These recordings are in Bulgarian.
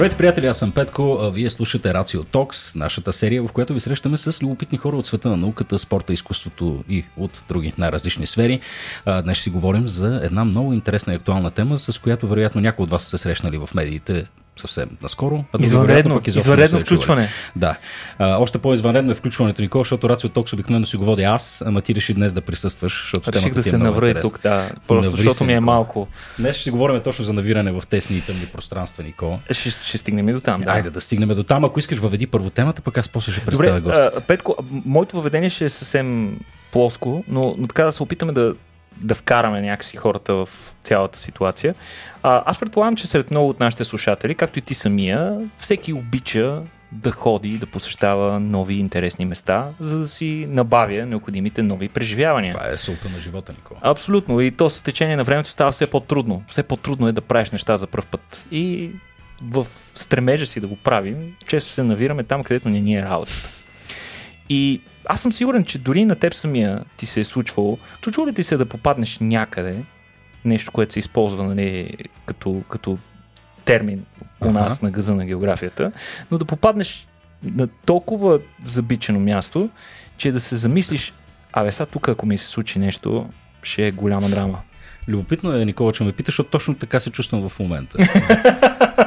Здравейте, приятели, аз съм Петко. Вие слушате Рацио Токс, нашата серия, в която ви срещаме с любопитни хора от света на науката, спорта, изкуството и от други най-различни сфери. Днес ще си говорим за една много интересна и актуална тема, с която вероятно някои от вас са срещнали в медиите съвсем наскоро. Извънредно, пък извънредно включване. Да. А, още по-извънредно е включването, Никола, защото Рацио Токс обикновено си го водя аз, ама ти реши днес да присъстваш, защото Реших да се е навра тук, да. Просто Наври защото ми е малко. Днес ще си говорим точно за навиране в тесни и тъмни пространства, Никола. Ще, ще стигнем и до там. Да. Айде да стигнем до там. Ако искаш, въведи първо темата, пък аз после ще представя гостите. Петко, моето въведение ще е съвсем плоско, но, но така да се опитаме да да вкараме някакси хората в цялата ситуация. А, аз предполагам, че сред много от нашите слушатели, както и ти самия, всеки обича да ходи, да посещава нови интересни места, за да си набавя необходимите нови преживявания. Това е султа на живота, Никола. Абсолютно. И то с течение на времето става все по-трудно. Все по-трудно е да правиш неща за първ път. И в стремежа си да го правим, често се навираме там, където не ни е работата. И аз съм сигурен, че дори на теб самия ти се е случвало. Случва ли ти се да попаднеш някъде, нещо, което се използва нали, като, като термин у нас ага. на гъза на географията, но да попаднеш на толкова забичено място, че да се замислиш, абе сега тук ако ми се случи нещо, ще е голяма драма. Любопитно е, Никола, че ме питаш, защото точно така се чувствам в момента.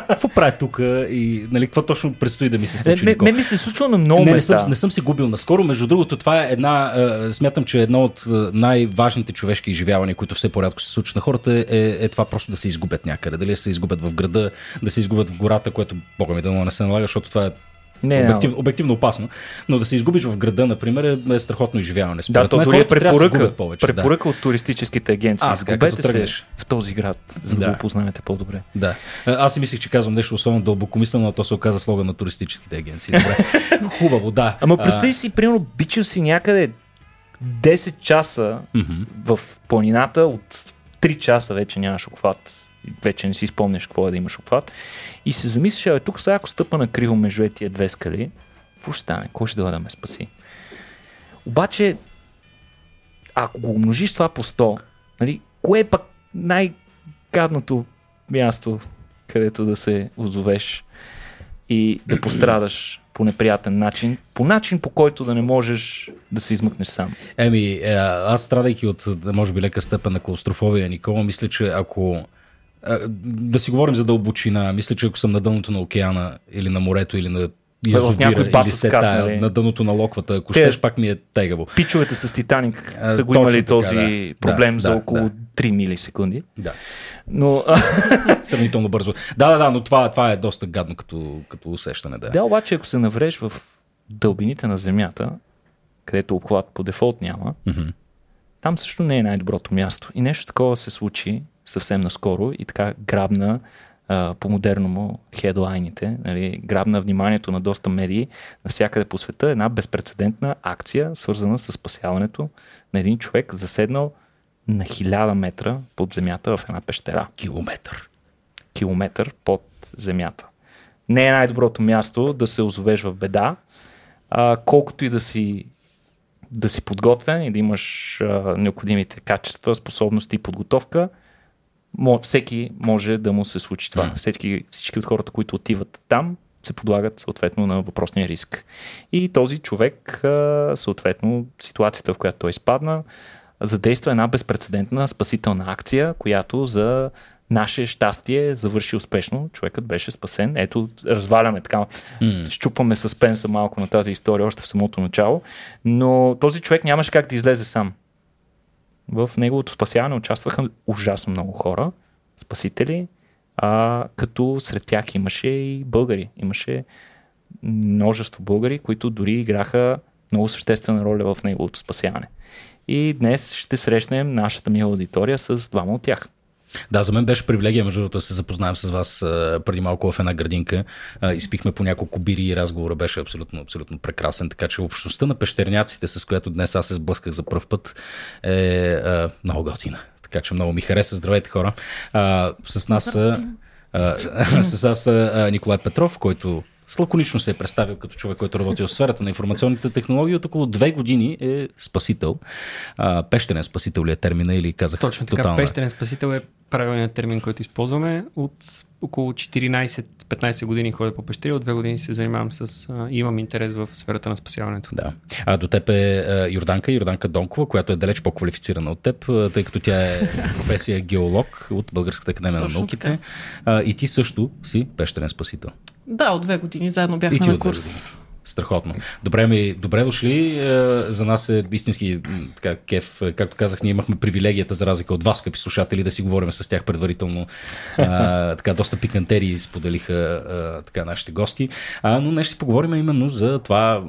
какво правя тук и нали, какво точно предстои да ми се случи? Не, не, ми се случва на много не. Не съм, не съм се губил наскоро. Между другото, това е една, смятам, че едно от най-важните човешки изживявания, които все по-рядко се случват на хората, е, е това просто да се изгубят някъде. Дали се изгубят в града, да се изгубят в гората, което, бога ми да не се налага, защото това е не, обектив, обективно опасно. Но да се изгубиш в града, например, е, е страхотно изживяване. да, то дори е препоръка, повече, препоръка да. от туристическите агенции. А, Изгубете се в този град, за да, да го познаете по-добре. Да. Аз си мислих, че казвам нещо особено дълбокомислено, но то се оказа слога на туристическите агенции. Добре. Хубаво, да. Ама представи си, примерно, бичил си някъде 10 часа mm-hmm. в планината, от 3 часа вече нямаш обхват вече не си спомняш какво е да имаш обхват. И се замислиш, а тук сега ако стъпа на криво между тия две скали, какво ще стане? Кой ще дойде да ме спаси? Обаче, ако го умножиш това по 100, нали, кое е пък най-гадното място, където да се озовеш и да пострадаш по неприятен начин, по начин по който да не можеш да се измъкнеш сам. Еми, е, аз страдайки от, може би, лека степен на клаустрофобия, Никола, мисля, че ако да си говорим за дълбочина. Мисля, че ако съм на дъното на океана или на морето или на язовира или се тая, нали? на дъното на локвата, ако Те, щеш, пак ми е тегаво. Пичовете с Титаник а, са го имали този да, проблем да, за около да. 3 милисекунди. Да. Но... Сравнително бързо. Да, да, да, но това, това е доста гадно като, като усещане. Да. да, обаче ако се навреш в дълбините на Земята, където обхват по дефолт няма, mm-hmm. там също не е най-доброто място. И нещо такова се случи съвсем наскоро и така грабна а, по-модерно му хедлайните, нали, грабна вниманието на доста медии навсякъде по света една безпредседентна акция, свързана с спасяването на един човек, заседнал на хиляда метра под земята в една пещера. Километър. Километър под земята. Не е най-доброто място да се озовеш в беда, а, колкото и да си да си подготвен и да имаш а, необходимите качества, способности и подготовка – всеки може да му се случи това. Mm. Всички, всички от хората, които отиват там, се подлагат съответно на въпросния риск. И този човек, съответно, ситуацията, в която той изпадна, задейства една безпредседентна спасителна акция, която за наше щастие завърши успешно. Човекът беше спасен. Ето, разваляме така, mm. щупваме съспенса малко на тази история още в самото начало, но този човек нямаше как да излезе сам. В неговото спасяване участваха ужасно много хора, спасители, а, като сред тях имаше и българи. Имаше множество българи, които дори играха много съществена роля в неговото спасяване. И днес ще срещнем нашата ми аудитория с двама от тях. Да, за мен беше привилегия, между другото, да се запознаем с вас а, преди малко в една градинка. А, изпихме по няколко бири и разговора беше абсолютно, абсолютно прекрасен. Така че общността на пещерняците, с която днес аз се сблъсках за първ път, е а, много готина. Така че много ми хареса. Здравейте хора. А, с нас са с нас Николай Петров, който с лаконично се е представил като човек, който работи в сферата на информационните технологии. От около две години е спасител. А, пещерен спасител ли е термина или казах Точно така, тотално? пещерен спасител е правилният термин, който използваме. От около 14-15 години ходя по пещери, от две години се занимавам с... А, имам интерес в сферата на спасяването. Да. А до теб е а, Йорданка, Йорданка Донкова, която е далеч по-квалифицирана от теб, тъй като тя е професия геолог от Българската академия на Точно науките. А, и ти също си пещерен спасител. Да, от две години заедно бяхме на курс. години. Страхотно. Добре, ми, добре дошли. Е, За нас е истински така, кеф. Е, Както казах, ние имахме привилегията, за разлика от вас, скъпи слушатели, да си говорим с тях предварително. А, така, доста пикантерии споделиха а, така, нашите гости. А, но днес ще поговорим именно за това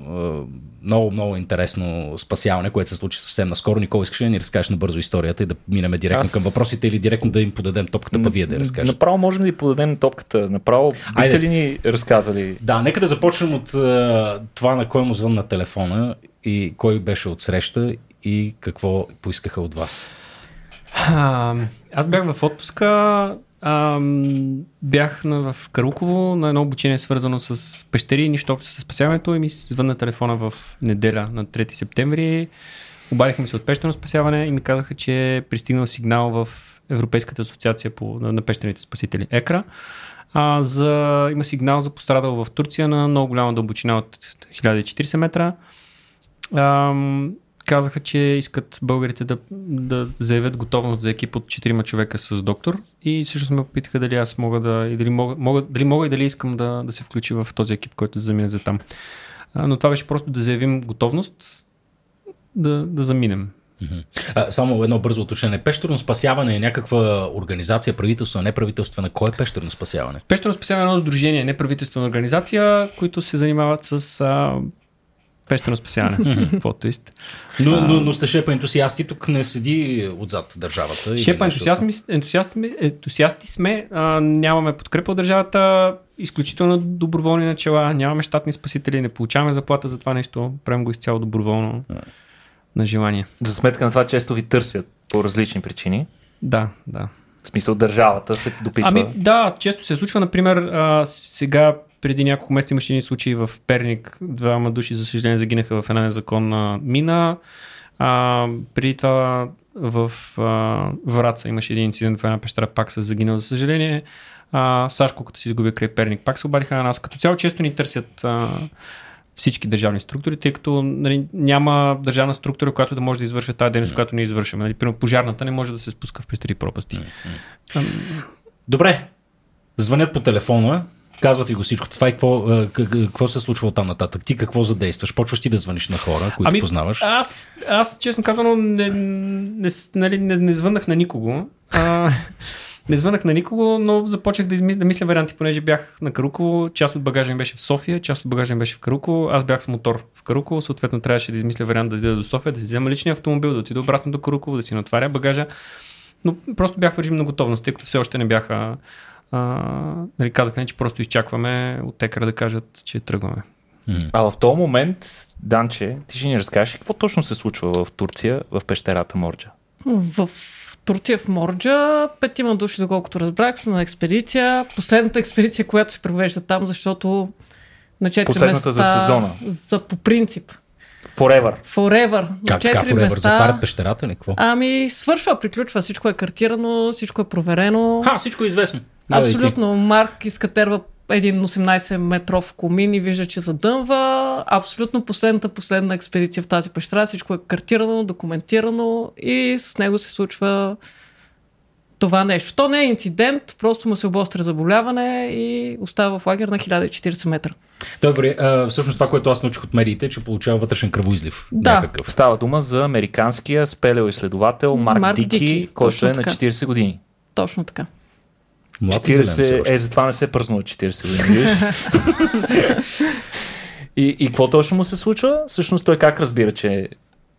много, много интересно спасяване, което се случи съвсем наскоро. Никол, искаш ли да ни разкажеш набързо историята и да минем директно Аз- към въпросите или директно да им подадем топката, па вие да разкажете? Направо можем да ви подадем топката. Направо бихте Айде. ли ни разказали? Да, нека да започнем от това на кой му звън на телефона и кой беше от среща и какво поискаха от вас. А, аз бях в отпуска, а, бях на, в Каруково на едно обучение свързано с пещери, нищо общо с спасяването и ми звънна телефона в неделя на 3 септември. Обадихме се от пещерно спасяване и ми казаха, че е пристигнал сигнал в Европейската асоциация по, на, на пещерните спасители ЕКРА. А, за, има сигнал за пострадал в Турция на много голяма дълбочина от 1040 метра. Ам, казаха, че искат българите да, да заявят готовност за екип от 4 човека с доктор и всъщност ме попитаха дали аз мога да, и дали мога, мога, дали мога и дали искам да, да се включи в този екип, който да замине за там. А, но това беше просто да заявим готовност да, да заминем. А, само едно бързо уточнение. Пещерно спасяване е някаква организация, правителствена, неправителствена. Кой е пещерно спасяване? Пещерно спасяване е едно сдружение, неправителствена организация, които се занимават с а, пещерно спасяване. Каквото ист. Но, но, но сте шепа ентусиасти, тук не седи отзад държавата. Шепа ентусиасти, ентусиасти, ентусиасти сме, а, нямаме подкрепа от държавата, изключително доброволни начала, нямаме щатни спасители, не получаваме заплата за това нещо, правим го изцяло доброволно на желание. За сметка на това често ви търсят по различни причини. Да, да. В смисъл държавата се допитва. Ами да, често се случва, например, а, сега преди няколко месеца имаше един случай в Перник, двама души, за съжаление, загинаха в една незаконна мина. А, преди това в а, Враца имаше един инцидент в една пещера, пак се загинал, за съжаление. А, Сашко, като си изгуби край Перник, пак се обадиха на нас. Като цяло често ни търсят а, всички държавни структури, тъй като нали, няма държавна структура, която да може да извършва тази дейност, която ние извършваме. Нали, примерно пожарната не може да се спуска в пещери пропасти. Добре. Звънят по телефона, казват ви го всичко. Това и какво, а, как- какво се случва от там нататък? Ти какво задействаш? Почваш ти да звъниш на хора, които познаваш? Аз, аз честно казано, не, не, нали, не, не звъннах на никого. А, не звънах на никого, но започнах да, изми, да мисля варианти, понеже бях на Каруково. Част от багажа ми беше в София, част от багажа ми беше в Каруково. Аз бях с мотор в Каруково, съответно трябваше да измисля вариант да отида до София, да си взема личния автомобил, да отида обратно до Каруково, да си натваря багажа. Но просто бях в режим на готовност, тъй като все още не бяха. А, нали, казаха ни, че просто изчакваме от текара да кажат, че тръгваме. А в този момент, Данче, ти ще ни разкажеш какво точно се случва в Турция, в пещерата Морджа. В Турция в Морджа, петима души, доколкото разбрах, са на експедиция. Последната експедиция, която се провежда там, защото на 4 Последната места... за сезона. За по принцип. Forever. Forever. На Как така, 4 Forever? места... Затварят пещерата ли? Какво? Ами, свършва, приключва. Всичко е картирано, всичко е проверено. Ха, всичко е известно. Абсолютно. Марк изкатерва един 18 метров комин и вижда, че задънва. Абсолютно последната последна експедиция в тази пещера. Всичко е картирано, документирано и с него се случва това нещо. То не е инцидент, просто му се обостря заболяване и остава в лагер на 1040 метра. Добре, а, всъщност това, което аз научих от медиите, е, че получава вътрешен кръвоизлив. Да. Някакъв. Става дума за американския спелео изследовател Марк, Марк Дики, Дики, който е на така. 40 години. Точно така. Млад и зелен все 40, още. е, затова не се празнува 40 години. и, и какво точно му се случва? Всъщност той как разбира, че...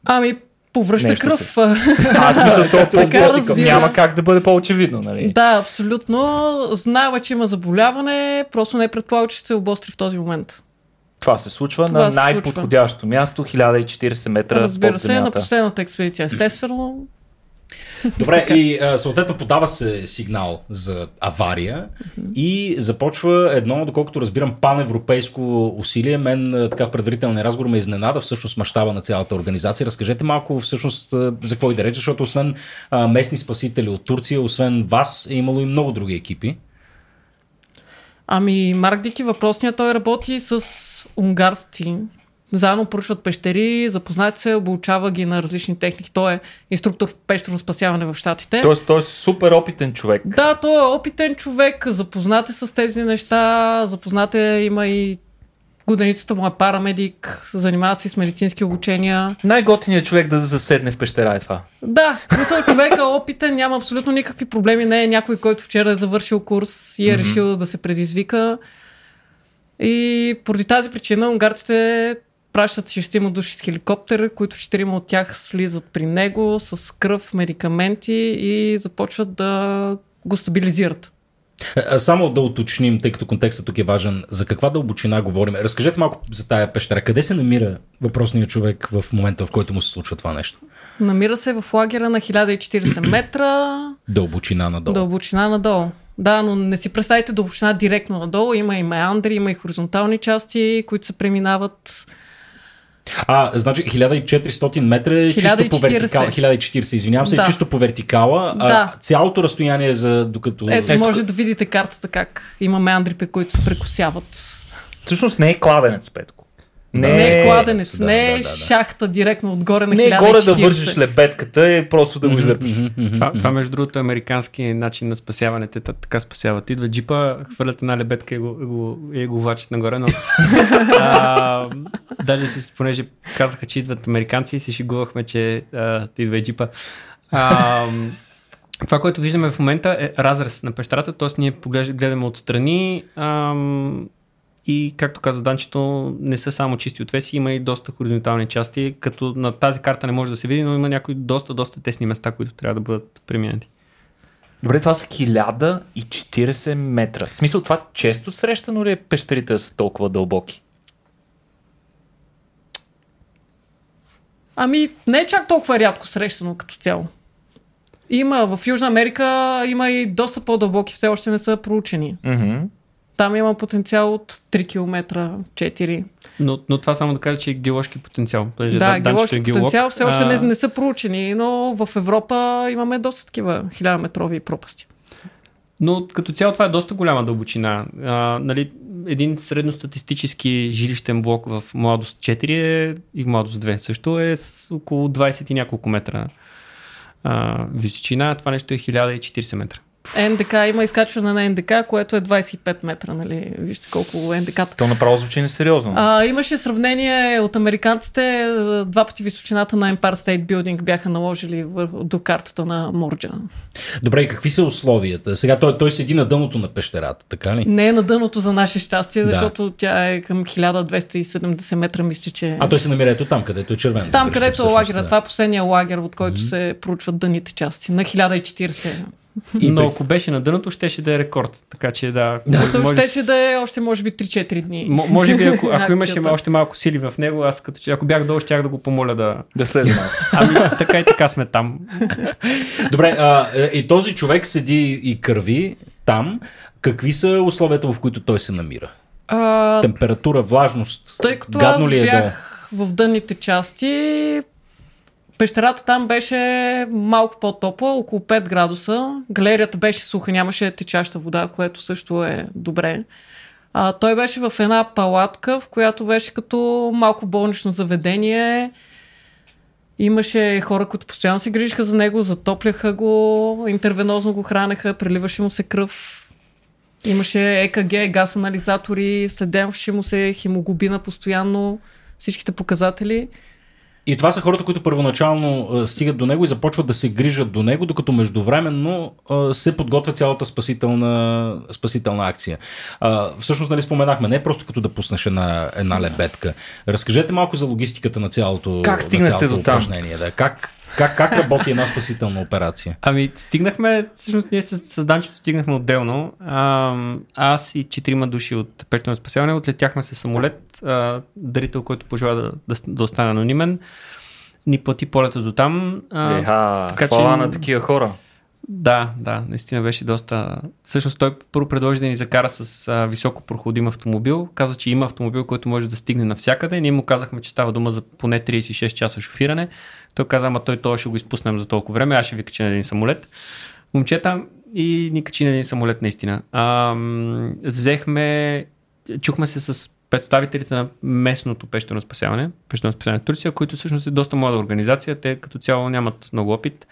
Ами, повръща Нещо кръв. се- Аз мисля, то Така разбира. няма как да бъде по-очевидно, нали? Да, абсолютно. Знава, че има заболяване, просто не е предполагал, че ще се обостри в този момент. Това се случва Това на най-подходящото място, 1040 метра Разбира под се, на земята. последната експедиция. Естествено, Добре, и а, съответно подава се сигнал за авария и започва едно, доколкото разбирам, паневропейско усилие. Мен така в предварителния разговор ме изненада всъщност мащаба на цялата организация. Разкажете малко всъщност за и да реч, защото освен а, местни спасители от Турция, освен вас, е имало и много други екипи. Ами, Марк Дики, въпросният той работи с унгарци. Заедно поручват пещери, запознат се, обучава ги на различни техники. Той е инструктор по пещерно спасяване в Штатите. Тоест, той е супер опитен човек. Да, той е опитен човек, запознат е с тези неща, запознат е, има и годеницата му е парамедик, занимава се с медицински обучения. Най-готиният човек да заседне в пещера е това. Да, смисъл човека е опитен, няма абсолютно никакви проблеми, не е някой, който вчера е завършил курс и е Мгм. решил да се предизвика. И поради тази причина унгарците пращат шестима души с хеликоптер, които четирима от тях слизат при него с кръв, медикаменти и започват да го стабилизират. А, Само да уточним, тъй като контекстът тук е важен, за каква дълбочина говорим. Разкажете малко за тая пещера. Къде се намира въпросният човек в момента, в който му се случва това нещо? Намира се в лагера на 1040 метра, Дълбочина надолу. Дълбочина надолу. Да, но не си представите дълбочина директно надолу. Има и меандри, има и хоризонтални части, които се преминават. А, значи 1400 метра е чисто по 1040. вертикала. 1040, извинявам се, Да. е чисто по вертикала. А Да. цялото разстояние за докато... Ето, Ето, може да видите картата как има меандри, при които се прекусяват. Всъщност не е кладенец, Петко. Да. Не е кладенец, да, не е да, да, да. шахта директно отгоре на Не е 1040. горе да вържиш лебедката и просто да го мгм, Това, това, между другото, е американски начин на спасяване. Те та- така спасяват. Идва джипа, хвърлят една лебедка и го, и го, и го влачат нагоре, но... а, даже си, понеже казаха, че идват американци и си шегувахме, че а, идва и джипа. А, това, което виждаме в момента е разрез на пещерата, т.е. ние гледаме отстрани ам, и, както каза Данчето, не са само чисти отвеси, има и доста хоризонтални части, като на тази карта не може да се види, но има някои доста, доста тесни места, които трябва да бъдат преминати. Добре, това са 1040 метра. В смисъл, това често срещано ли е пещерите са толкова дълбоки? Ами, не е чак толкова рядко срещано като цяло. Има в Южна Америка, има и доста по-дълбоки, все още не са проучени. Мгм. Там има потенциал от 3 км, 4. Но, но това само да кажа, че е геоложки потенциал. Понеже Да, Данчето геоложки е геолог. потенциал все още а, не, не са проучени, но в Европа имаме доста такива 1000-метрови пропасти. Но като цяло това е доста голяма дълбочина. А, нали, един средностатистически жилищен блок в младост 4 е, и в младост 2 също е с около 20 и няколко метра а, височина. Това нещо е 1040 метра. НДК има изкачване на НДК, което е 25 метра, нали? Вижте колко НДК. То направо звучи несериозно. А, имаше сравнение от американците. Два пъти височината на Empire State Building бяха наложили върху- до картата на Морджа. Добре, и какви са условията? Сега той, той седи на дъното на пещерата, така ли? Не е на дъното за наше щастие, Да. защото тя е към 1270 метра, мисля, че... А той се намира ето там, където е червен. Там, Греши, където е лагера. да. Това е последния лагер, от който се проучват дъните части. На 1040. И Но при- ако беше на дъното, щеше да е рекорд. Така че да. Да. може, Щеше да е още, може би, 3-4 дни. м- може би, ако, ако имаше още малко сили в него, аз като че, ако бях долу, щях да го помоля да. Да слезе малко. Ами, така и така сме там. Добре, а, е, и този човек седи и кърви там. Какви са условията, в които той се намира? А, Температура, влажност? Тъй като Гадно аз ли е бях в дънните части, пещерата там беше малко по-топла, около 5 градуса. Галерията беше суха, нямаше течаща вода, което също е добре. А, той беше в една палатка, в която беше като малко болнично заведение. Имаше хора, които постоянно се грижиха за него, затопляха го, интервенозно го хранеха, преливаше му се кръв. Имаше ЕКГ, газ анализатори, следеше му се хемоглобина постоянно, всичките показатели. И това са хората, които първоначално а, стигат до него и започват да се грижат до него, докато междувременно а, се подготвя цялата спасителна, спасителна акция. А, всъщност, нали споменахме, не е просто като да пуснеш една, една лебедка. Разкажете малко за логистиката на цялото, Как стигнахте до там? Да. Как, как, как работи една спасителна операция? Ами, стигнахме, всъщност ние с, с Данчето стигнахме отделно. А, аз и четирима души от пещерно спасяване отлетяхме с самолет, а, дарител, който пожела да, да, да остане анонимен. ни плати полета до там. А, Еха, така че- на такива хора. Да, да, наистина беше доста... Всъщност той първо предложи да ни закара с а, високо проходим автомобил. Каза, че има автомобил, който може да стигне навсякъде. Ние му казахме, че става дума за поне 36 часа шофиране. Той каза, ама той това ще го изпуснем за толкова време, аз ще ви кача на един самолет. Момчета и ни качи на един самолет наистина. А, взехме, чухме се с представителите на местното пещерно спасяване, пещерно спасяване в Турция, които всъщност е доста млада организация. Те като цяло нямат много опит.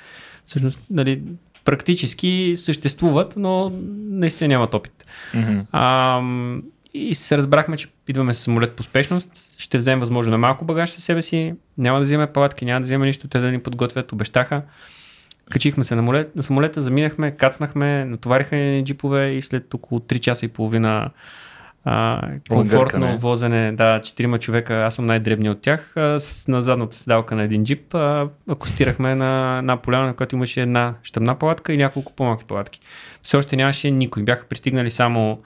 Всъщност, нали, практически съществуват, но наистина нямат опит. Мгм. А, и се разбрахме, че идваме с самолет по спешност, ще вземем възможно на малко багаж със себе си, няма да вземем палатки, няма да вземем нищо, те да ни подготвят, обещаха. Качихме се на, молет, на самолета, заминахме, кацнахме, натовариха ни джипове и след около 3 часа и половина а, комфортно Унгъркане. возене, да, четирима човека, аз съм най-дребният от тях, а, с, на задната седалка на един джип, а, акостирахме на една поляна, на която имаше една щъбна палатка и няколко по-малки палатки. Все още нямаше никой, бяха пристигнали само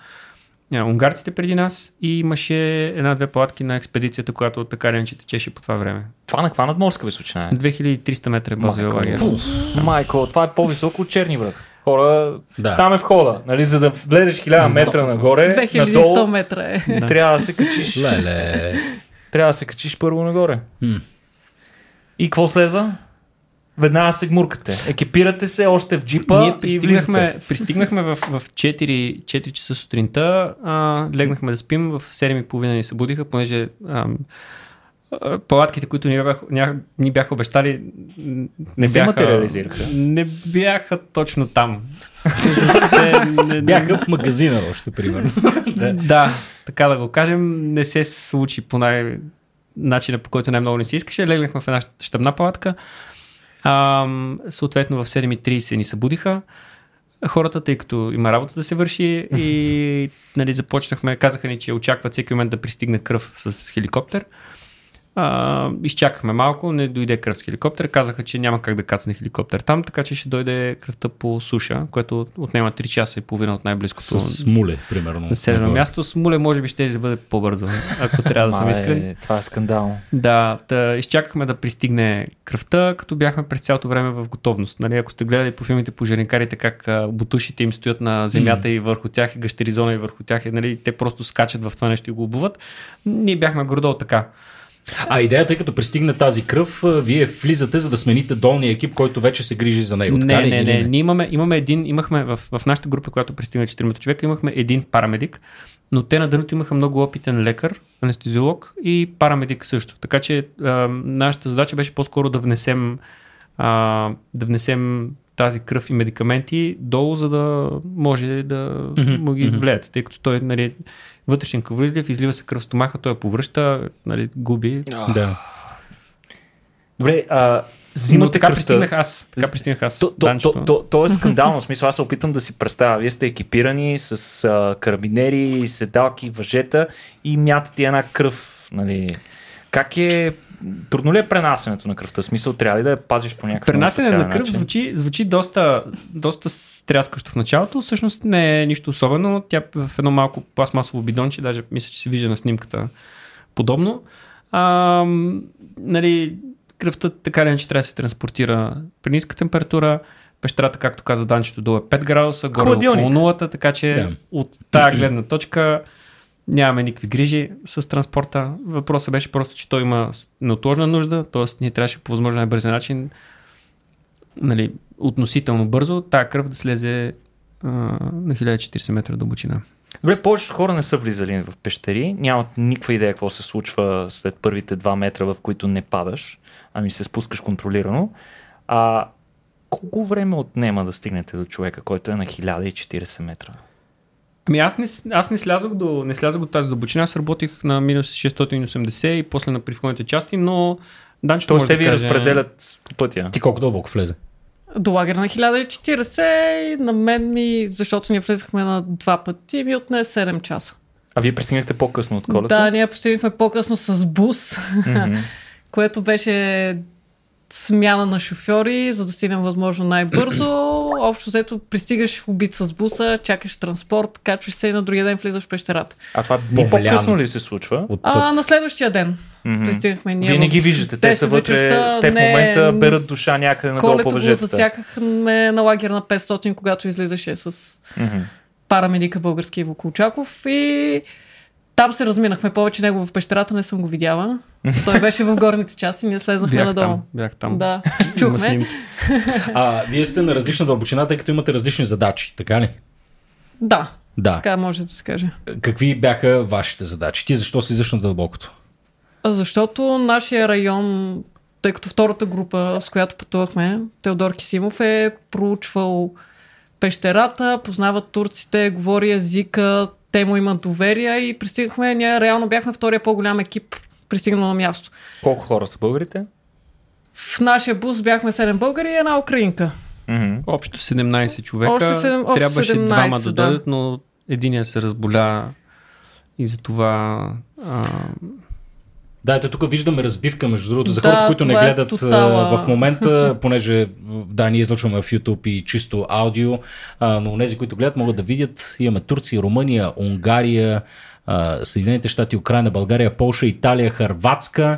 унгарците преди нас и имаше една-две палатки на експедицията, която така или иначе течеше по това време. Това на каква надморска височина е? 2300 метра е базова Майко, лагер. пуф, Майко, това е по-високо от Черни връх. Хора, Да. там е входа. Нали, за да влезеш 1000 метра нагоре, 2100 надолу, метра е. трябва да се качиш. Леле. Трябва да се качиш първо нагоре. М. И какво следва? Веднага се гмуркате. Екипирате се още в джипа Ние и пристигнахме, влизате. пристигнахме в, в 4, 4 часа сутринта, а, легнахме да спим, в 7.30 ни събудиха, понеже ам, а, палатките, които ни бяха, ня, ни бяха обещали, н- не се бяха, материализираха. Не бяха точно там. Те не- Бяха в магазина още, примерно. Да, така да го кажем, не се случи по най- начина по който най-много не се искаше. Легнахме в една щабна палатка. А, съответно в 7.30 ни събудиха хората, тъй като има работа да се върши и нали, започнахме, казаха ни, че очакват всеки момент да пристигне кръв с хеликоптер. А, изчакахме малко, не дойде кръв с хеликоптер. Казаха, че няма как да кацне хеликоптер там, така че ще дойде кръвта по суша, което отнема 3 часа и половина от най-близкото С муле, примерно. населено място. С муле може би ще да бъде по-бързо, ако трябва да съм Ма, искрен. е, това е скандално. Да, да, изчакахме да пристигне кръвта, като бяхме през цялото време в готовност. Нали, ако сте гледали по филмите по жерникарите как бутушите им стоят на земята и върху тях, и гащеризона и върху тях, и, нали, те просто скачат в това нещо и го обуват. Ние бяхме гордо така. А идеята е като пристигне тази кръв, вие влизате, за да смените долния екип, който вече се грижи за него. така Не, ли? не, Или не. Ние имаме, имаме един, имахме в, в нашата група, която пристигна 4 човека, имахме един парамедик, но те на дъното имаха много опитен лекар, анестезиолог и парамедик също. Така че а, нашата задача беше по-скоро да внесем, а, да внесем тази кръв и медикаменти долу, за да може да му ги влеят, тъй като той нали, вътрешен кръвоизлив, излива се кръв в стомаха, той я повръща, нали, губи. Да. Добре, а, Но взимате така кръвта. пристигнах аз. Така пристигнах аз. То, то, то, то, то е скандално. В смисъл, аз се опитам да си представя. Вие сте екипирани с а, карабинери, седалки, въжета и мятате една кръв. Нали. Как е... Трудно ли е пренасенето на кръвта? В смисъл, трябва ли да я пазиш по някакъв Пренасене на кръв специален звучи, звучи доста, доста стряскащо в началото. Всъщност не е нищо особено. Тя в едно малко пластмасово бидонче, даже мисля, че се вижда на снимката подобно. А, нали, кръвта така или иначе трябва да се транспортира при ниска температура. Пещерата, както каза Данчето, долу е 5 градуса, горе около нулата, така че Да. от тази гледна точка нямаме никакви грижи с транспорта. Въпросът беше просто, че той има неотложна нужда, т.е. ние трябваше по възможно най-бързия начин нали, относително бързо тая кръв да слезе а, на 1040 метра дълбочина. Добре, повечето хора не са влизали в пещери, нямат никаква идея какво се случва след първите 2 метра, в които не падаш, ами се спускаш контролирано. А колко време отнема да стигнете до човека, който е на 1040 метра? Ами аз не, аз не слязох до, не слязох до тази дълбочина, аз работих на минус 680 и после на привходните части, но Данчето Тоест може те да ви каже... разпределят по пътя. Ти колко дълбоко влезе? До лагер на 1040 и на мен ми, защото ние влизахме на два пъти, ми отне 7 часа. А вие пристигнахте по-късно от колето? Да, ние постигнахме по-късно с бус, Мгм. което беше смяна на шофьори, за да стигнем възможно най-бързо. Общо взето пристигаш убит с буса, чакаш транспорт, качваш се и на другия ден влизаш в пещерата. А това дни по-късно ли се случва? От А, на следващия ден Мгм. пристигнахме ние. Вие не ги виждате. Те са 10 вътре. вечерта, Те в не, момента берат душа някъде надолу по Колето го въжетата. засякахме на лагер на 500, когато излизаше с Мгм. парамедика български Иво Колчаков и там се разминахме повече него в пещерата, не съм го видяла. Той беше в горните части, ние слезнахме Бях надолу. там. Бях там. Да, чухме. снимки. А, вие сте на различна дълбочина, тъй като имате различни задачи, така ли? Да, Да. така може да се каже. Какви бяха вашите задачи? Ти защо си излизаш на дълбокото? Защото нашия район, тъй като втората група, с която пътувахме, Теодор Кисимов е проучвал пещерата, познават турците, говори езика, те му имат доверие и пристигнахме, ние реално бяхме втория по-голям екип, пристигнал на място. Колко хора са българите? В нашия бус бяхме 7 българи и една украинка. Мгм. Общо 17 човека. Още седем- общо Трябваше 17, двама да да. дойдат, но единия се разболя и затова а, Да, ето тук виждаме разбивка, между другото, за Да, хората, които не е гледат тотала. а, в момента, понеже да, ние излъчваме в YouTube и чисто аудио, а, но тези, които гледат, могат да видят. Имаме Турция, Румъния, Унгария, Съединените щати, Украина, България, Полша, Италия, Харватска.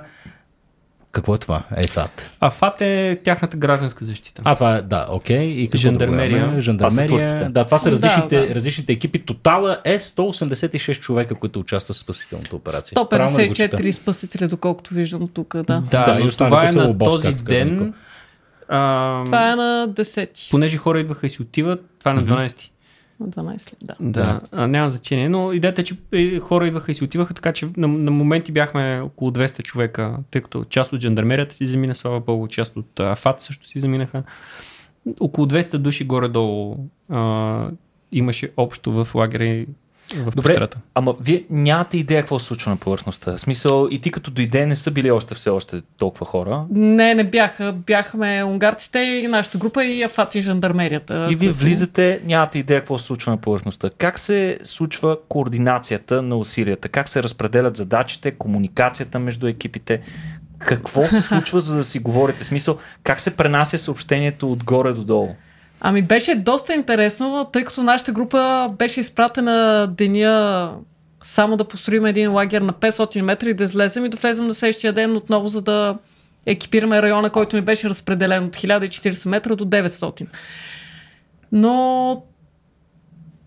Какво е това? Ефат. А ФАТ е тяхната гражданска защита. А, това е, да, окей. И какво Жандармерия. имаме? Жандармерия. Това са турците. да, това са Да, различните, да. различните екипи. Тотала е 186 човека, които участват в спасителната операция. Правилно ли го чета? 154 спасители, доколкото виждам тук, да. да, да, и останалите това е са на лобос, този ден. А, Това е на 10. Понеже хора идваха и си отиват, това е на 12. На 12 ли? Да. Да, а, няма значение, но идеята е, че е, хора идваха и си отиваха, така че на, на моменти бяхме около 200 човека, тъй като част от жандармерията си замина, слава богу, част от а, ФАТ също си заминаха. Около 200 души горе-долу а, имаше общо в лагера в Добре, пещерата. ама вие нямате идея какво се случва на повърхността. В смисъл, и ти като дойде не са били още все още толкова хора. Не, не бяха. Бяхме унгарците и нашата група и Афат и жандармерията. И вие влизате, нямате идея какво се случва на повърхността. Как се случва координацията на усилията? Как се разпределят задачите, комуникацията между екипите? Какво се случва, за да си говорите? В Смисъл, как се пренася съобщението отгоре до долу? Ами беше доста интересно, тъй като нашата група беше изпратена деня само да построим един лагер на 500 метра и да излезем и да влезем на следващия ден отново, за да екипираме района, който ни беше разпределен от 1040 метра до 900. Но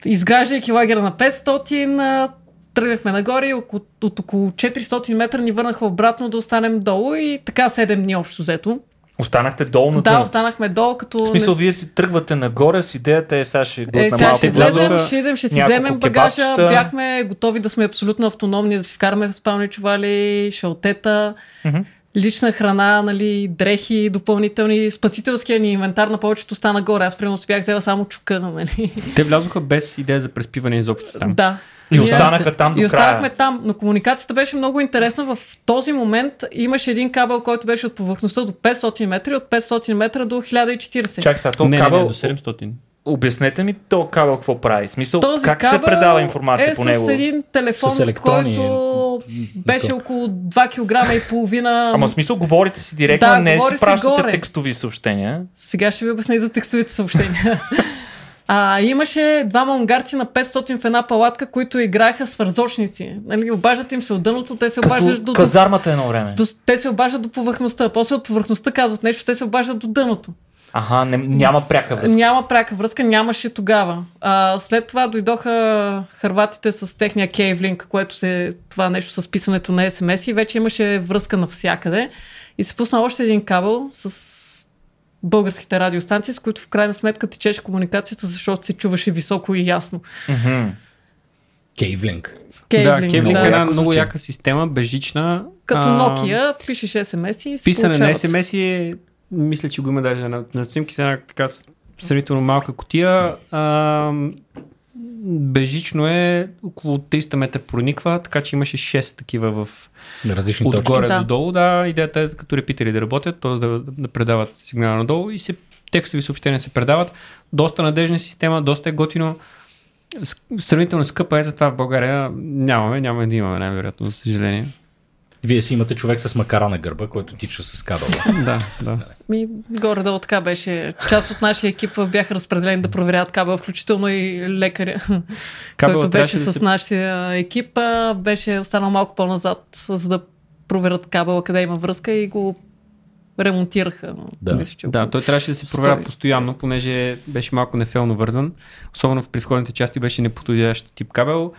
изграждайки лагера на 500, а, тръгнахме нагоре и от около 400 метра ни върнаха обратно да останем долу и така 7 дни общо взето. Останахте долу на Да, останахме долу, като... В смисъл, вие си тръгвате нагоре с идеята е, сега ще Е, глътна сега малко ще излезем, ще идем, ще си вземем багажа. кебабчета. Бяхме готови да сме абсолютно автономни, да си вкараме в спални чували, шалтета, Мгм. лична храна, нали, дрехи, допълнителни. Спасителския ни инвентар на повечето стана горе. Аз примерно си бях взела само чука, нали? Те влязоха без идея за преспиване изобщо там. Да. И останаха там до И останахме края. там, но комуникацията беше много интересна. В този момент имаше един кабел, който беше от повърхността до 500 метра и от 500 метра до 1040. Чак сега, то не, не, кабел, не, до 700. обяснете ми то кабел какво прави. Смисъл, Този как се кабел предава информация е по него? с един телефон, С електрони. който беше около 2 кг и половина. Ама смисъл, говорите си директно, Да, не си пращате горе. текстови съобщения. Сега ще ви обясня и за текстовите съобщения. А, имаше двама унгарци на 500 в една палатка, които играеха с вързочници. Нали, обаждат им се от дъното, те се обаждат Като до, казармата едно време. до, те се обаждат до повърхността. После от повърхността казват нещо, те се обаждат до дъното. Аха, не, няма пряка връзка. Няма пряка връзка, нямаше тогава. А, след това дойдоха харватите с техния кейвлинк, което се това нещо с писането на СМС и вече имаше връзка навсякъде. И се пусна още един кабел с българските радиостанции, с които в крайна сметка течеше комуникацията, защото се чуваше високо и ясно. Мгм. Кейвлинг. да, Кевлинг да. е една много яка система, безжична. Като а, Nokia, пишеш СМС и се Писане на получават. SMS е, мисля, че го има даже на, на снимките, една така сравнително малка котия. А, безжично е, около 300 метра прониква, така че имаше 6 такива в различни точки. отгоре Да. до долу. Да, идеята е като репитери да работят, т.е. да, да предават сигнала надолу и се, текстови съобщения се предават. Доста надежна система, доста е готино. Сравнително скъпа е, затова в България нямаме, няма да имаме най-вероятно, за съжаление. Вие си имате човек с макара на гърба, който тича с кабела. да, да. Ми, горе-долу така беше. Част от нашия екип бяха разпределени да проверяват кабел, включително и лекаря, Кабела който беше да с нашия екип, беше останал малко по-назад, за да проверят кабела къде има връзка и го ремонтираха. Да. Мисля, че Да, около- той трябваше да се проверя Стой. постоянно, понеже беше малко нефелно вързан. Особено в предходните части беше неподходящ тип кабел.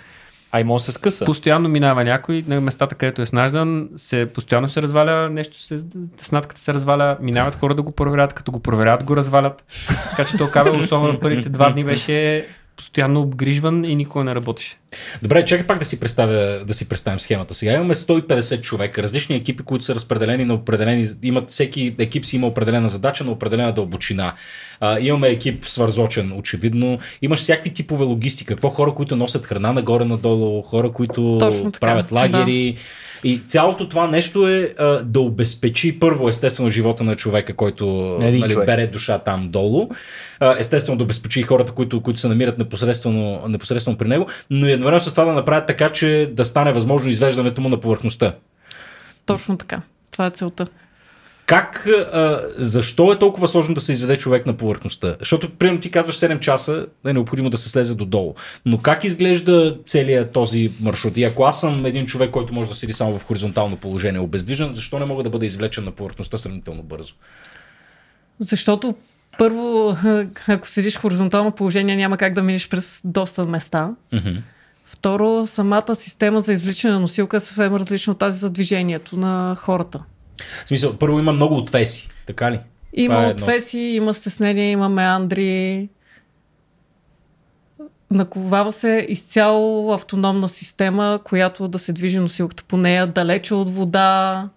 А и може да се скъса. Постоянно минава някой на местата, където е снаждан, се, постоянно се разваля нещо, се, снатката се разваля, минават хора да го проверят, като го проверят, го развалят. Така че този кабел, особено първите два дни, беше постоянно обгрижван и никога не работеше. Добре, чакай пак да си, представя, да си представим схемата. Сега имаме 150 човека, различни екипи, които са разпределени на определени, имат, всеки екип си има определена задача на определена дълбочина. А, имаме екип свързочен, очевидно. Имаш всякакви типове логистика. Какво хора, които носят храна нагоре-надолу, хора, които Точно така, правят лагери. И цялото това нещо е а, да обезпечи първо, естествено, живота на човека, който Един нали, човек. бере душа там долу. А, естествено, да обезпечи и хората, които, които се намират непосредствено, непосредствено при него, но и едновременно с това да направят така, че да стане възможно извеждането му на повърхността. Точно така. Това е целта. Как, а, защо е толкова сложно да се изведе човек на повърхността? Защото, примерно, ти казваш 7 часа е необходимо да се слезе додолу. Но как изглежда целият този маршрут? И ако аз съм един човек, който може да седи само в хоризонтално положение, обездвижен, защо не мога да бъда извлечен на повърхността сравнително бързо? Защото първо, ако седиш в хоризонтално положение, няма как да минеш през доста места. Второ, самата система за извличане на носилка е съвсем различна от тази за движението на хората. В смисъл, първо има много отвеси, така ли? Има Това е отвеси, има стеснения, има меандри. Наковава се изцяло автономна система, която да се движи носилката по нея далече от вода.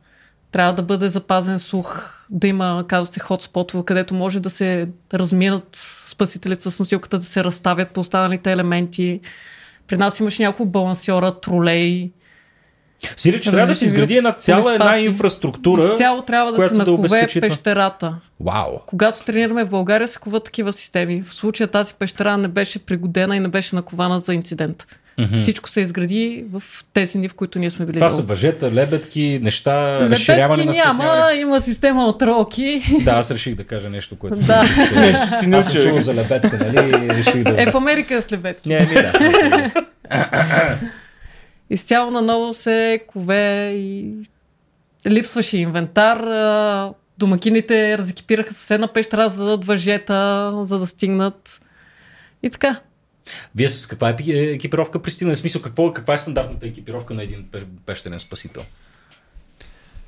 Трябва да бъде запазен слух, да има, казва се, хотспотове, където може да се разминат спасителите с носилката, да се разставят по останалите елементи. При нас имаш няколко балансьора, тролей. Сири, че трябва да се изгради една цяла една инфраструктура. Изцяло трябва да се да накове това. пещерата. Вау! Когато тренираме в България, се коват такива системи. В случая тази пещера не беше пригодена и не беше накована за инцидент. Mm-hmm. Всичко се изгради в тези дни, в които ние сме били. Това долу. са въжета, лебедки, неща, разширяване Лебедки на няма, стесняване. има система от ролки. Да, аз реших да кажа нещо, което... Да. Нещо си Аз съм чувал за лебедка, нали? Реших да... е, в Америка е с лебедки. Не, не, да. Изцяло наново се кове и липсваше инвентар. Домакините разекипираха с една пещера, за да дадат въжета, за да стигнат. И така. Вие с каква е екипировка пристигнали? В смисъл, какво, каква е стандартната екипировка на един пе- пещерен спасител?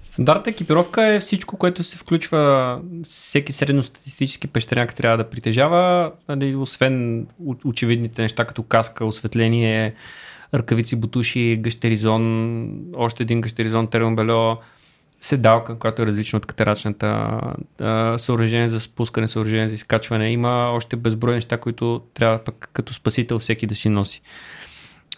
Стандартна екипировка е всичко, което се включва всеки средностатистически пещерняк трябва да притежава, нали, освен очевидните неща като каска, осветление, ръкавици, бутуши, гъщеризон, още един гъщеризон, термобело, седалка, която е различна от катерачната, а, съоръжение за спускане, съоръжение за изкачване. Има още безброй неща, които трябва пък като спасител всеки да си носи.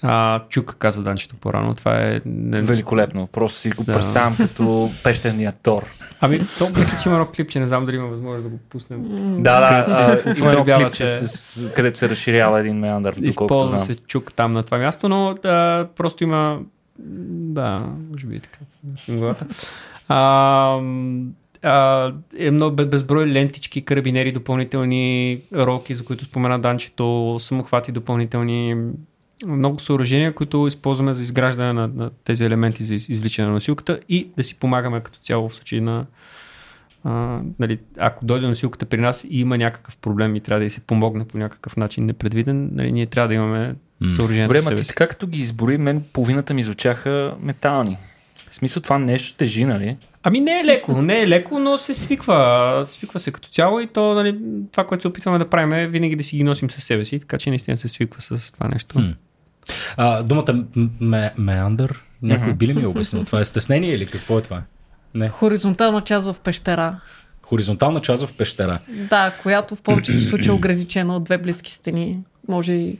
А, чука каза Данчето по-рано. Това е... не- Великолепно. Просто си го Да. представям като пещерния Тор. Ами, то мисля, че има едно клипче, не знам дали има възможност да го пуснем. Да, да. Където се Има едно клипче, се- с, където се разширява един меандър, доколкото Използва знам. се чук там на това място, но да, просто има... Да, може би е така. А, а, е много бе- безброй лентички, карабинери, допълнителни ролки, за които спомена Данчето, самохвати допълнителни, много съоръжения, които използваме за изграждане на, на тези елементи за из- извличане на носилката и да си помагаме като цяло в случай на а, нали, ако дойде носилката при нас и има някакъв проблем и трябва да й се помогне по някакъв начин непредвиден, нали, ние трябва да имаме съоръжението Добре, ма ти така като ги избори, мен половината ми звучаха метални. В смисъл това нещо тежи, нали? Ами не е леко, не е леко, но се свиква. Свиква се като цяло и то, нали, това, което се опитваме да правим е винаги да си ги носим със себе си, така че наистина се свиква с това нещо. Хм. А, думата м- ме, меандър, някой Мгм. би ли ми е обяснил? Това е стеснение или какво е това? Не. Хоризонтална част в пещера. Хоризонтална част в пещера. Да, която в повечето случаи е ограничена от две близки стени. Може и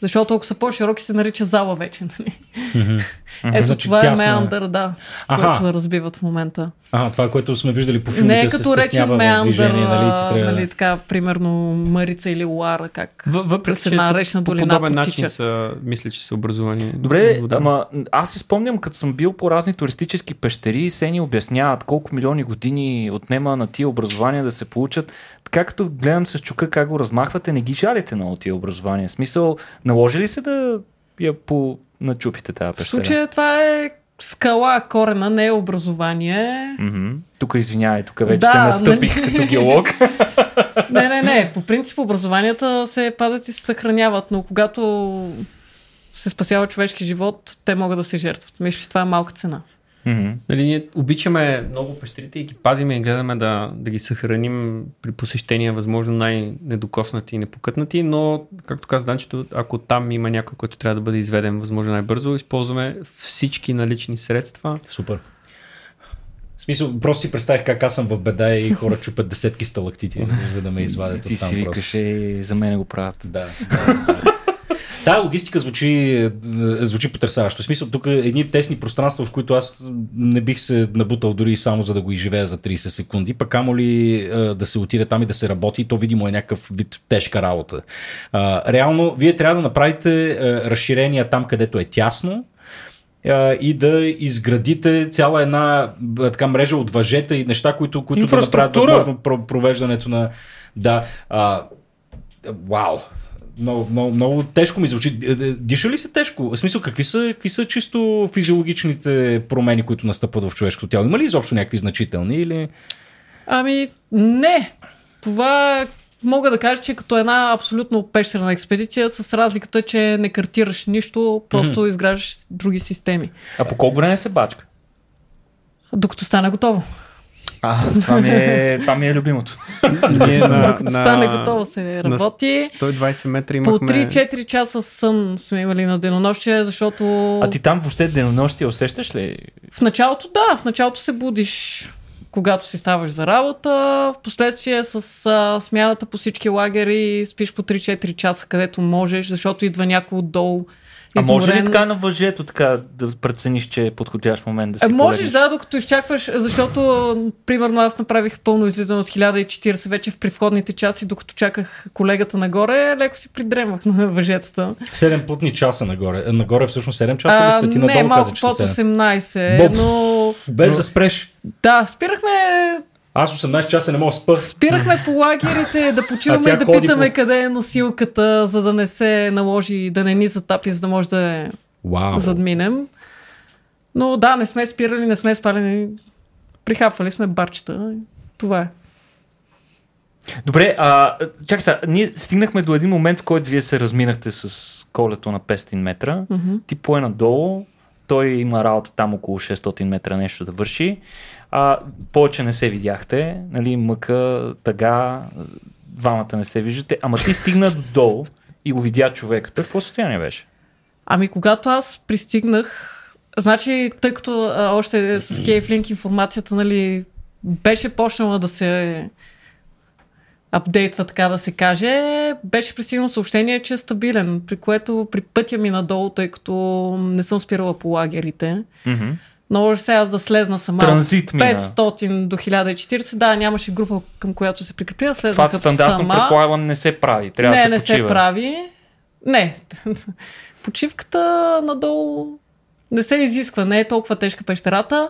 Защото ако са по-широки, се нарича зала вече. Нали? Ето Значи това тясна е е. меандър, да, Аха. което разбиват в момента. Ага, това, което сме виждали по филмите, Не е се като речен стеснява в меандър, движение, нали? А, трябва... нали, така, примерно Марица или Луара, как В- Въпреки, с че една речна по долина подобен потича. начин са, мисля, че са образувани. Добре, вода. ама аз си спомням, като съм бил по разни туристически пещери, се ни обясняват колко милиони години отнема на тия образования да се получат. Така като гледам с чука как го размахвате, не ги жалите много тия образования. В смисъл, наложи ли се да я по начупите тази В пещера? случая това е скала, корена, не е образование. Мгм. Тук извинявай, тук вече Да, те настъпих нали? като геолог. Не, не, не. По принцип образованията се пазят и се съхраняват, но когато се спасява човешки живот, те могат да се жертват. Мисля, че това е малка цена. Мгм. Нали, ние обичаме много пещерите и ги пазиме и гледаме да, да ги съхраним при посещения, възможно най-недокоснати и непокътнати, но, както каза Данчето, ако там има някой, който трябва да бъде изведен възможно най-бързо, използваме всички налични средства. Супер. В смисъл, просто си представих как аз съм в беда и хора чупят десетки сталактити, за да ме извадят Ти от там си просто. викаш, е, за мен го правят. Да. да, да. Тая логистика звучи, е, звучи потрясаващо. В смисъл, тук едни тесни пространства, в които аз не бих се набутал дори само за да го изживея за 30 секунди, пък амо ли е, да се отиде там и да се работи, то видимо е някакъв вид тежка работа. Реално, вие трябва да направите е, разширения там, където е тясно, и да изградите цяла една така мрежа от въжета и неща, които, които да направят възможно про- провеждането на... Да, а, вау, много, много, много тежко ми звучи. Е, е, Диша ли се тежко? В смисъл, какви са, какви са чисто физиологичните промени, които настъпват в човешкото тяло? Има ли изобщо някакви значителни или... Ами, не. Това мога да кажа, че като една абсолютно пещерна експедиция, с разликата, че не картираш нищо, просто mm-hmm. изграждаш други системи. А по колко време се бачка? Докато стане готово. А, това ми е, това ми е любимото. Ние на, Докато стане готово се на работи. 120 метра По имахме... 3-4 часа сън сме имали на денонощие, защото А ти там въобще денонощие усещаш ли? в началото да, в началото се будиш когато си ставаш за работа, в последствие с а, смяната по всички лагери спиш по 3-4 часа, където можеш, защото идва някой отдолу. А може ли така на въжето така да прецениш, че е подходящ момент да си Е, можеш, полегнеш? да, докато изчакваш, защото, примерно, аз направих пълно излизане от 1040 вече в предходните часи, докато чаках колегата нагоре, леко си придремвах на въжетата. 7 плътни часа нагоре. Нагоре всъщност 7 часа ли са? Ти не, надолу каза, че са под 7. 18, Боб. но Без да спреш. да, спирахме Аз 18 часа не мога да спа. Спирахме по лагерите да почиваме и да питаме по- къде е носилката, за да не се наложи, да не ни затапи, за да може да я Вау. задминем. Но да, не сме спирали, не сме спали, прихапвали сме барчета. Това е. Добре, а, чакай сега, ние стигнахме до един момент, в който вие се разминахте с колето на 500 метра. Мгм. Ти пое надолу, той има работа там около 600 метра нещо да върши. А, повече не се видяхте, нали, мъка, тъга, двамата не се виждате, ама ти стигна до долу и го видя човека. Той в какво състояние беше? Ами когато аз пристигнах, значи, тъй като а, още с Кейфлинк информацията, нали, беше почнала да се апдейтва, така да се каже, беше пристигнало съобщение, че е стабилен, при което при пътя ми надолу, тъй като не съм спирала по лагерите, Mm-hmm. Наложи се аз да слезна сама. Транзит мина. 500 до 1040. Да, нямаше група към която се прикрепя. Това Слезнах стандартно сама. предполагам не се прави. Трябва не, да се не почива. се прави. Не. Почивката надолу не се изисква. Не е толкова тежка пещерата.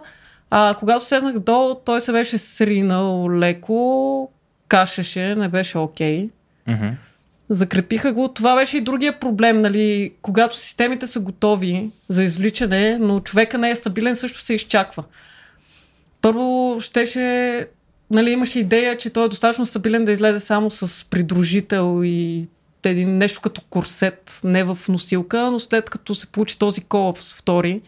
А когато слезнах долу, той се беше сринал леко, кашеше, не беше окей. Мгм. Закрепиха го. Това беше и другия проблем, нали? Когато системите са готови за извличане, но човека не е стабилен, също се изчаква. Първо щеше, нали, имаше идея, че той е достатъчно стабилен да излезе само с придружител и един нещо като корсет, не в носилка, но след като се получи този колапс втори,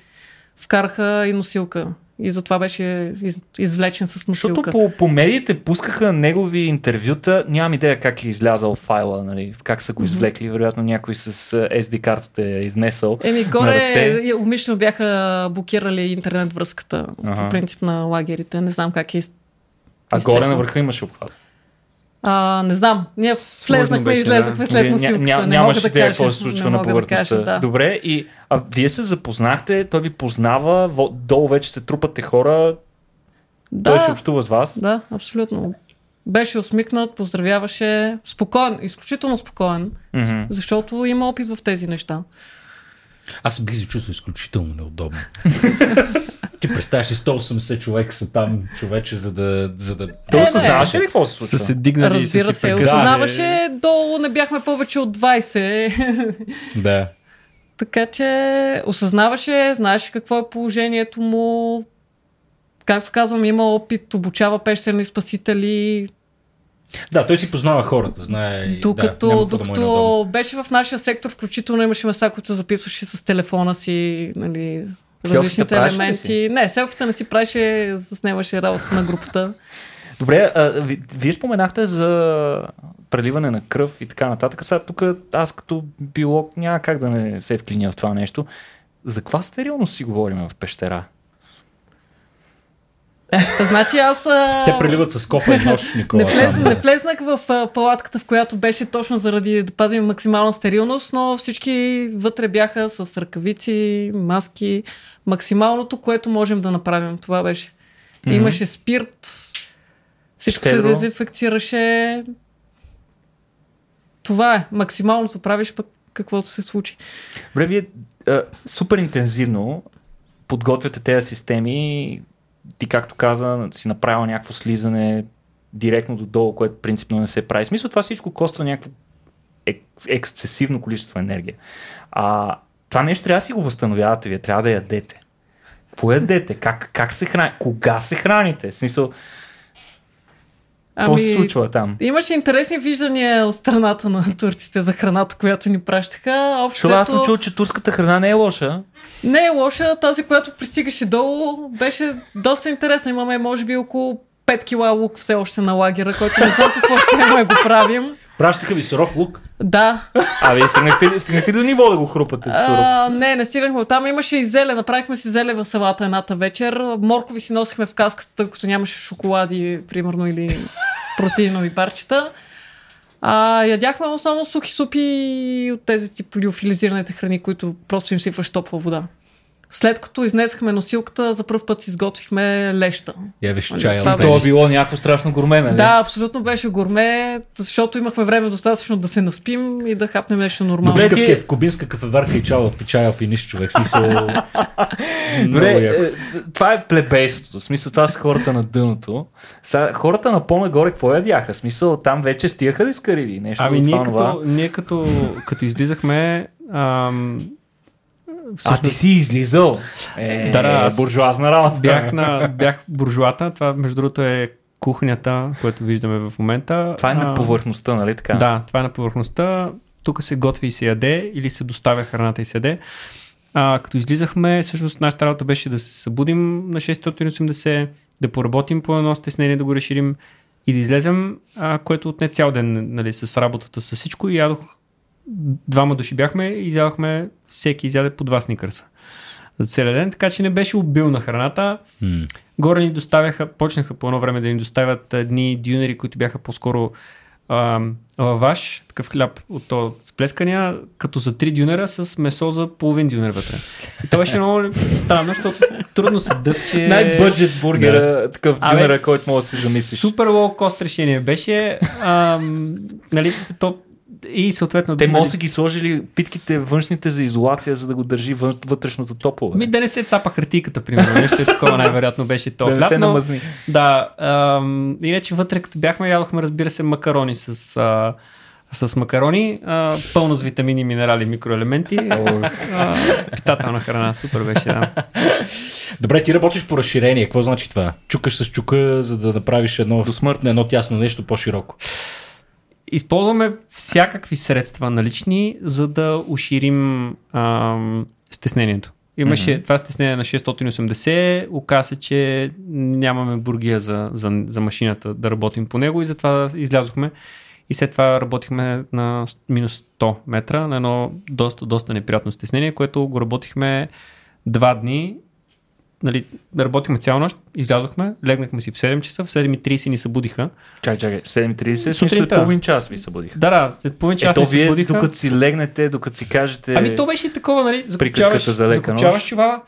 вкараха и носилка. И затова беше из, извлечен с Защото носилка. по, по медиите пускаха негови интервюта. Нямам идея как е излязал файла, нали, как са го извлекли. Вероятно някой с а, SD картата е изнесъл. Еми, горе е, умишлено бяха блокирали интернет връзката Ага. по принцип на лагерите. Не знам как е. из- А горе на върха имаше обхват. А, не знам. Ние Сложно влезнахме и беше, излезахме да. след Вие носилката. ня- ня- не нямаш мога да идея какво се случва не на да повърхността. кажа, да. Добре, и а, вие се запознахте, той ви познава, долу вече се трупате хора, Да, той ще общува с вас. да, абсолютно. Беше усмикнат, поздравяваше. Спокоен, изключително спокоен, Мгм. защото има опит в тези неща. Аз бих се чувствал изключително неудобно. Ти представяш си 180 човека са там, човече, за да... За да... Той Е, осъзнаваше ли какво се Са случва? се дигнали и Разбира са се, осъзнаваше, долу не бяхме повече от 20. да. така че осъзнаваше, знаеше какво е положението му. Както казвам, има опит, обучава пещерни спасители, Да, той си познава хората, знае. и- Докато, да, какво да е докато беше в нашия сектор, включително имаше места, които записваше с телефона си, нали, различните елементи. Не, селфита не си правеше, заснемаше работа на групата. Добре, а, ви, вие споменахте за преливане на кръв и така нататък. Сега тук аз като биолог няма как да не се вклиня в това нещо. За каква стерилност си говорим в пещера? Значи аз а, Те преливат с кофа и нож, Никола. не, влез, не влезнах в а, палатката, в която беше точно заради да пазим максимална стерилност, но всички вътре бяха с ръкавици, маски, максималното, което можем да направим. Това беше. Мгм. Имаше спирт, всичко се Щедро. дезинфекцираше. Това е. Максималното правиш пък каквото се случи. Добре, вие а, супер интензивно подготвяте тези системи. Ти, както каза, си направила някакво слизане директно додолу, което принципно не се прави. В смисъл това всичко коства някакво ек- ексцесивно количество енергия. А, това нещо трябва да си го възстановявате, вие трябва да ядете. Какво ядете? Как, как се храните? Кога се храните? В смисъл, какво се случва там? Имаше интересни виждания от страната на турците за храната, която ни пращаха. Общо аз съм чул, че турската храна не е лоша. Не е лоша. Тази, която пристигаше долу, беше доста интересна. Имаме, може би, около 5 кила лук все още на лагера, който не знам какво ще да го правим. Пращаха ви суров лук. Да. А вие стигнахте, ли- стигнахте ли до ниво да го хрупате? А... А, не, не стигнахме. Там имаше и зеле. Направихме си зеле в салата едната вечер. Моркови си носихме в каската, тъй като нямаше шоколади, примерно, или протеинови парчета. А, ядяхме основно сухи супи от тези тип лиофилизираните храни, които просто им сипваш топла вода. След като изнесахме носилката, за първ път си изготвихме леща. Явиш Али, чай. това беше- е било някакво страшно гурме, нали? Да, абсолютно беше гурме, защото имахме време достатъчно да се наспим и да хапнем нещо нормално. Добре, ти... ти- в кубинска кафеварка и чала от чая пиниш човек. В Смисъл... Добре, е, това е плебейството. Смисъл, това са хората на дъното. Сега, хората на по-нагоре какво ядяха? Смисъл, там вече стигаха ли с кариди? Нещо Ами ние това, като, ние като, като излизахме, ам, А, ти си излизал. Е, Да, да, аз буржуазна работа. бях, на, бях буржуата. Това, между другото, е кухнята, която виждаме в момента. Това е на повърхността, нали така? Да, това е на повърхността. Тук се готви и се яде или се доставя храната и се яде. А, като излизахме, всъщност нашата работа беше да се събудим на 680, да поработим по едно стеснение, да го разширим и да излезем, а, което отне цял ден нали, с работата, с всичко и ядох. Двама души бяхме и изядохме, всеки изяде по два сникърса за целия ден, така че не беше обилна храната. М. Горе ни доставяха, почнаха по едно време да ни доставят едни дюнери, които бяха по-скоро ам, лаваш, такъв хляб от то с плескания, като за три дюнера с месо за половин дюнер вътре. И то беше много странно, защото трудно се дъвче. Най-бъджет бургера, такъв Абе, дюнера, който може да си замислиш. Супер лоу кост решение беше. Ам, нали, то, и съответно... Те може да са ги сложили питките външните за изолация, за да го държи вътрешното топло. Ми да не се цапа хартийката, примерно. Нещо е такова най-вероятно беше то. да не се намазни. Да, ам, иначе вътре като бяхме, ядохме разбира се макарони с, а, с макарони, а, пълно с витамини, минерали, микроелементи. а, питателна храна, супер беше, да. Добре, ти работиш по разширение. Какво значи това? Чукаш с чука, за да направиш едно, До смърт. едно тясно нещо по-широко. Използваме всякакви средства налични, за да уширим ам, стеснението. Имаше mm-hmm. това стеснение на 680, оказа се, че нямаме бургия за, за, за машината да работим по него и затова излязохме и след това работихме на минус 100 метра на едно доста, доста неприятно стеснение, което го работихме два дни нали, работихме цяла нощ, излязохме, легнахме си в 7 часа, в 7.30 ни събудиха. Чакай, чакай, 7.30, след Сутринта. половин час ви събудих. Да, да, след половин час Ето ни събудиха. докато си легнете, докато си кажете... Ами то беше такова, нали, закопчаваш, за нощ. чувала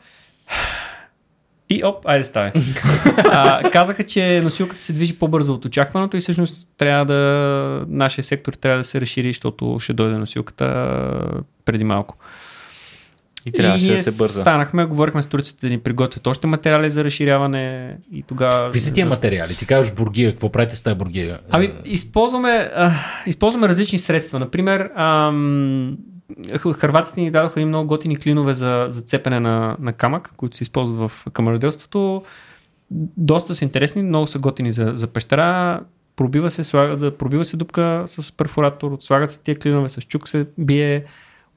и оп, айде ставай. а, казаха, че носилката се движи по-бързо от очакваното и всъщност трябва да, нашия сектор трябва да се разшири, защото ще дойде носилката преди малко. И трябваше и да се бърза. станахме, говорихме с турците да ни приготвят още материали за разширяване и тогава... Какви са тия материали? Ти кажеш бургия, какво правите с тази бургия? Ами, използваме, а, използваме различни средства. Например, ам, х- хърватите ни дадоха и много готини клинове за, за цепене на, на камък, които се използват в камароделството. Доста са интересни, много са готини за, за пещера. Пробива се, слага, пробива се дупка с перфоратор, слагат се тия клинове, с чук се бие,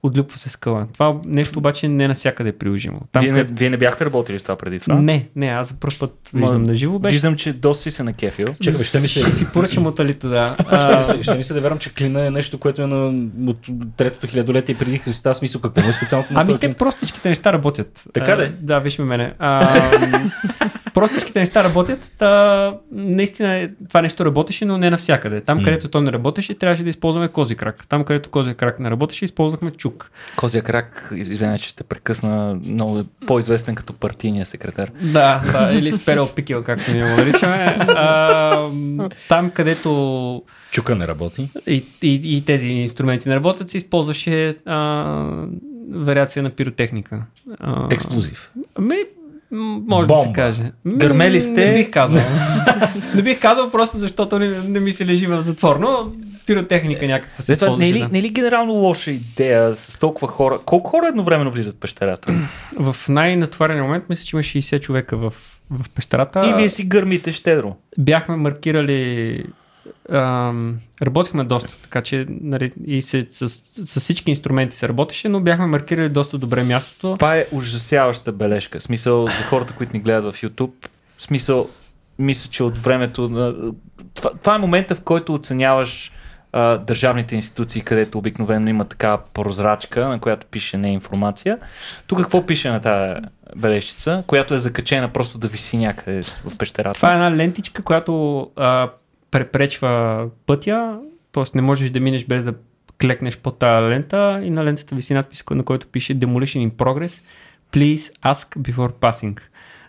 отлюпва се скъла. Това нещо обаче не навсякъде е приложимо. Там, Вие, не, където- вие не бяхте работили с това преди това? не, не, аз за първ път виждам на живо. Беше... Виждам, че доста си се накефил. Чакай, ще ми се... Ще си поръчам от Алито, да. Ще ми, се, ще ми се да вярвам, че клина е нещо, което е на, от третото хилядолетие преди Христа. Смисъл, какво е специалното на Ами те простичките неща работят. Така А, де? Да, виж ме мене. А, простичките неща работят. Та, наистина е- това нещо работеше, но не навсякъде. Там, където то не работеше, трябваше да използваме кози крак. Там, където кози крак не работеше, използвахме чук. Козия крак, извинявай, че ще прекъсна, много е по-известен като партийния секретар. Да, да или сперел пикел, както ние го наричаме. А, там, където Чука не работи. и, и, и тези инструменти не работят, се използваше а, вариация на пиротехника. А, Експлозив. Ами, може да се Бомба. каже. Гърмели сте? Не бих казал. не бих казал просто защото не, не ми се лежи в затвор, но пиротехника някаква се След това, не е, ли, не е ли генерално лоша идея с толкова хора? Колко хора едновременно влизат в пещерата? В най-натварения момент мисля, че има 60 човека в, в пещерата. И вие си гърмите щедро. Бяхме маркирали Работихме доста, така че нали, и се, с, с, всички инструменти се работеше, но бяхме маркирали доста добре мястото. Това е ужасяваща бележка. Смисъл за хората, които ни гледат в YouTube. Смисъл, мисля, че от времето на... Това, това е момента, в който оценяваш а, държавните институции, където обикновено има така прозрачка, на която пише не информация. Тук какво пише на тази бележчица, която е закачена просто да виси някъде в пещерата? Това е една лентичка, която а, препречва пътя, т.е. не можеш да минеш без да клекнеш по тази лента и на лентата виси надпис, на който пише Demolition in progress. Please ask before passing.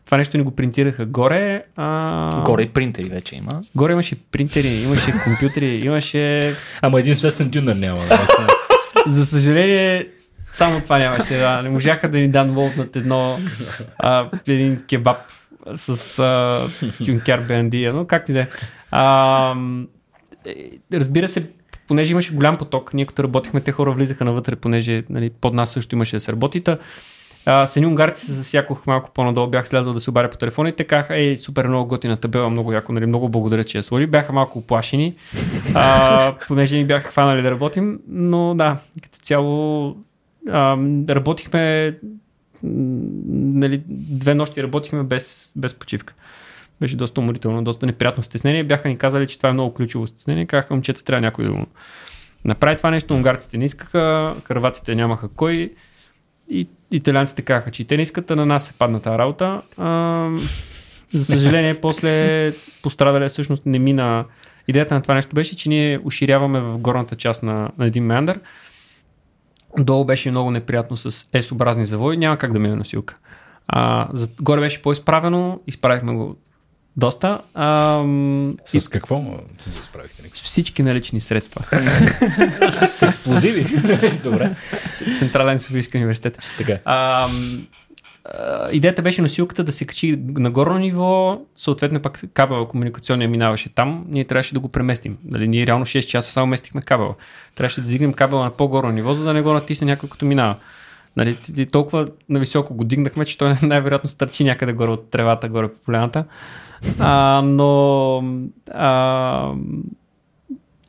Това нещо ни го принтираха горе. А... Горе и принтери вече има. Горе имаше принтери, имаше компютри, имаше... Ама един свестен дюнер няма. да. За съжаление, само това нямаше. Да. Не можаха да ни даунлоуднат едно, а, един кебаб с а, хюнкяр бендия, но както и да е. Е, Разбира се, понеже имаше голям поток, ние като работихме, те хора влизаха навътре, понеже нали, под нас също имаше да се работи. А, унгарци се засякох малко по-надолу, бях слязал да се обаря по телефона и те казаха, ей, супер, много готина табела, много яко, нали, много благодаря, че я сложи. Бяха малко оплашени, а, понеже ни бяха хванали да работим, но да, като цяло а, работихме нали, две нощи работихме без, без почивка. Беше доста уморително, доста неприятно стеснение. Бяха ни казали, че това е много ключово стеснение. Казаха, момчета, трябва някой да го направи това нещо. Унгарците не искаха, хърватите нямаха кой. И италианците казаха, че и те не искат, а на нас се падна тази работа. А, за съжаление, после пострадалия всъщност не мина. Идеята на това нещо беше, че ние уширяваме в горната част на, на един меандър. Долу беше много неприятно с S-образни завои, няма как да мине носилка. А, за, горе беше по-изправено, изправихме го доста. А, С какво м, го справихте? с всички налични средства. С експлозиви? Добре. Централен Софийски университет. Така. А, идеята беше носилката да се качи на горно ниво, съответно пък кабела комуникационния минаваше там, ние трябваше да го преместим. Дали, ние реално 6 часа само местихме кабела. Трябваше да дигнем кабела на по-горно ниво, за да не го натисне някой като минава. Нали, т- толкова нависоко го дигнахме, че той най-вероятно стърчи някъде горе от тревата, горе по поляната. А, но а,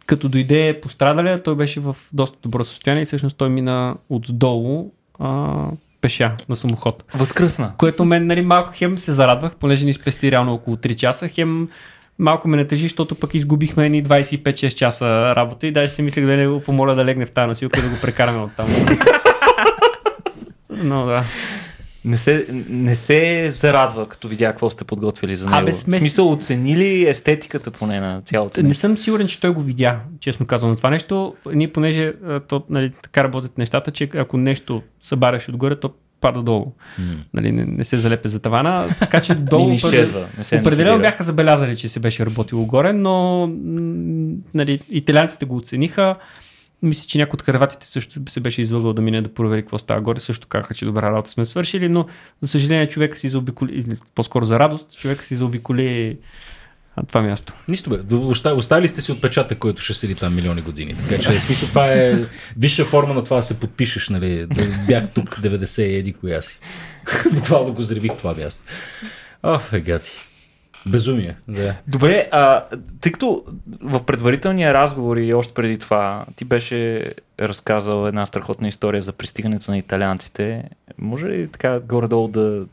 като дойде пострадалия, той беше в доста добро състояние и всъщност той мина отдолу а, пеша на самоход. Възкръсна. Което мен нали, малко хем се зарадвах, понеже ни спести реално около 3 часа, хем малко ме натежи, защото пък изгубихме едни 25-6 часа работа и даже си мислех да не го помоля да легне в тази носилка и да го прекараме от там. Но да. Не се, не се зарадва, като видя какво сте подготвили за него. Абе, В сме си- смисъл, оценили естетиката поне на цялото Не съм сигурен, че той го видя, честно казвам. Това нещо, ние понеже то, нали, така работят нещата, че ако нещо събаряш отгоре, то пада долу. Нали, не, не се залепе за тавана, така че долу не изчезва. Не се определено бяха забелязали, че се беше работило горе, но нали, италианците го оцениха. Мисля, че някой от хърватите също се беше излъгал да мине да провери какво става горе. Също казаха, че добра работа сме свършили, но за съжаление човека си заобиколи, по-скоро за радост, човека си заобиколи това място. Нищо бе. Оставили сте си отпечатък, който ще седи там милиони години. Така че, в смисъл, това е висша форма на това да се подпишеш, нали? Да бях тук 90 и еди коя си. Буквално го зревих това място. Оф, егати. Безумие, да. Добре, а, тъй като в предварителния разговор и още преди това ти беше разказал една страхотна история за пристигането на италианците, може ли така горе-долу да,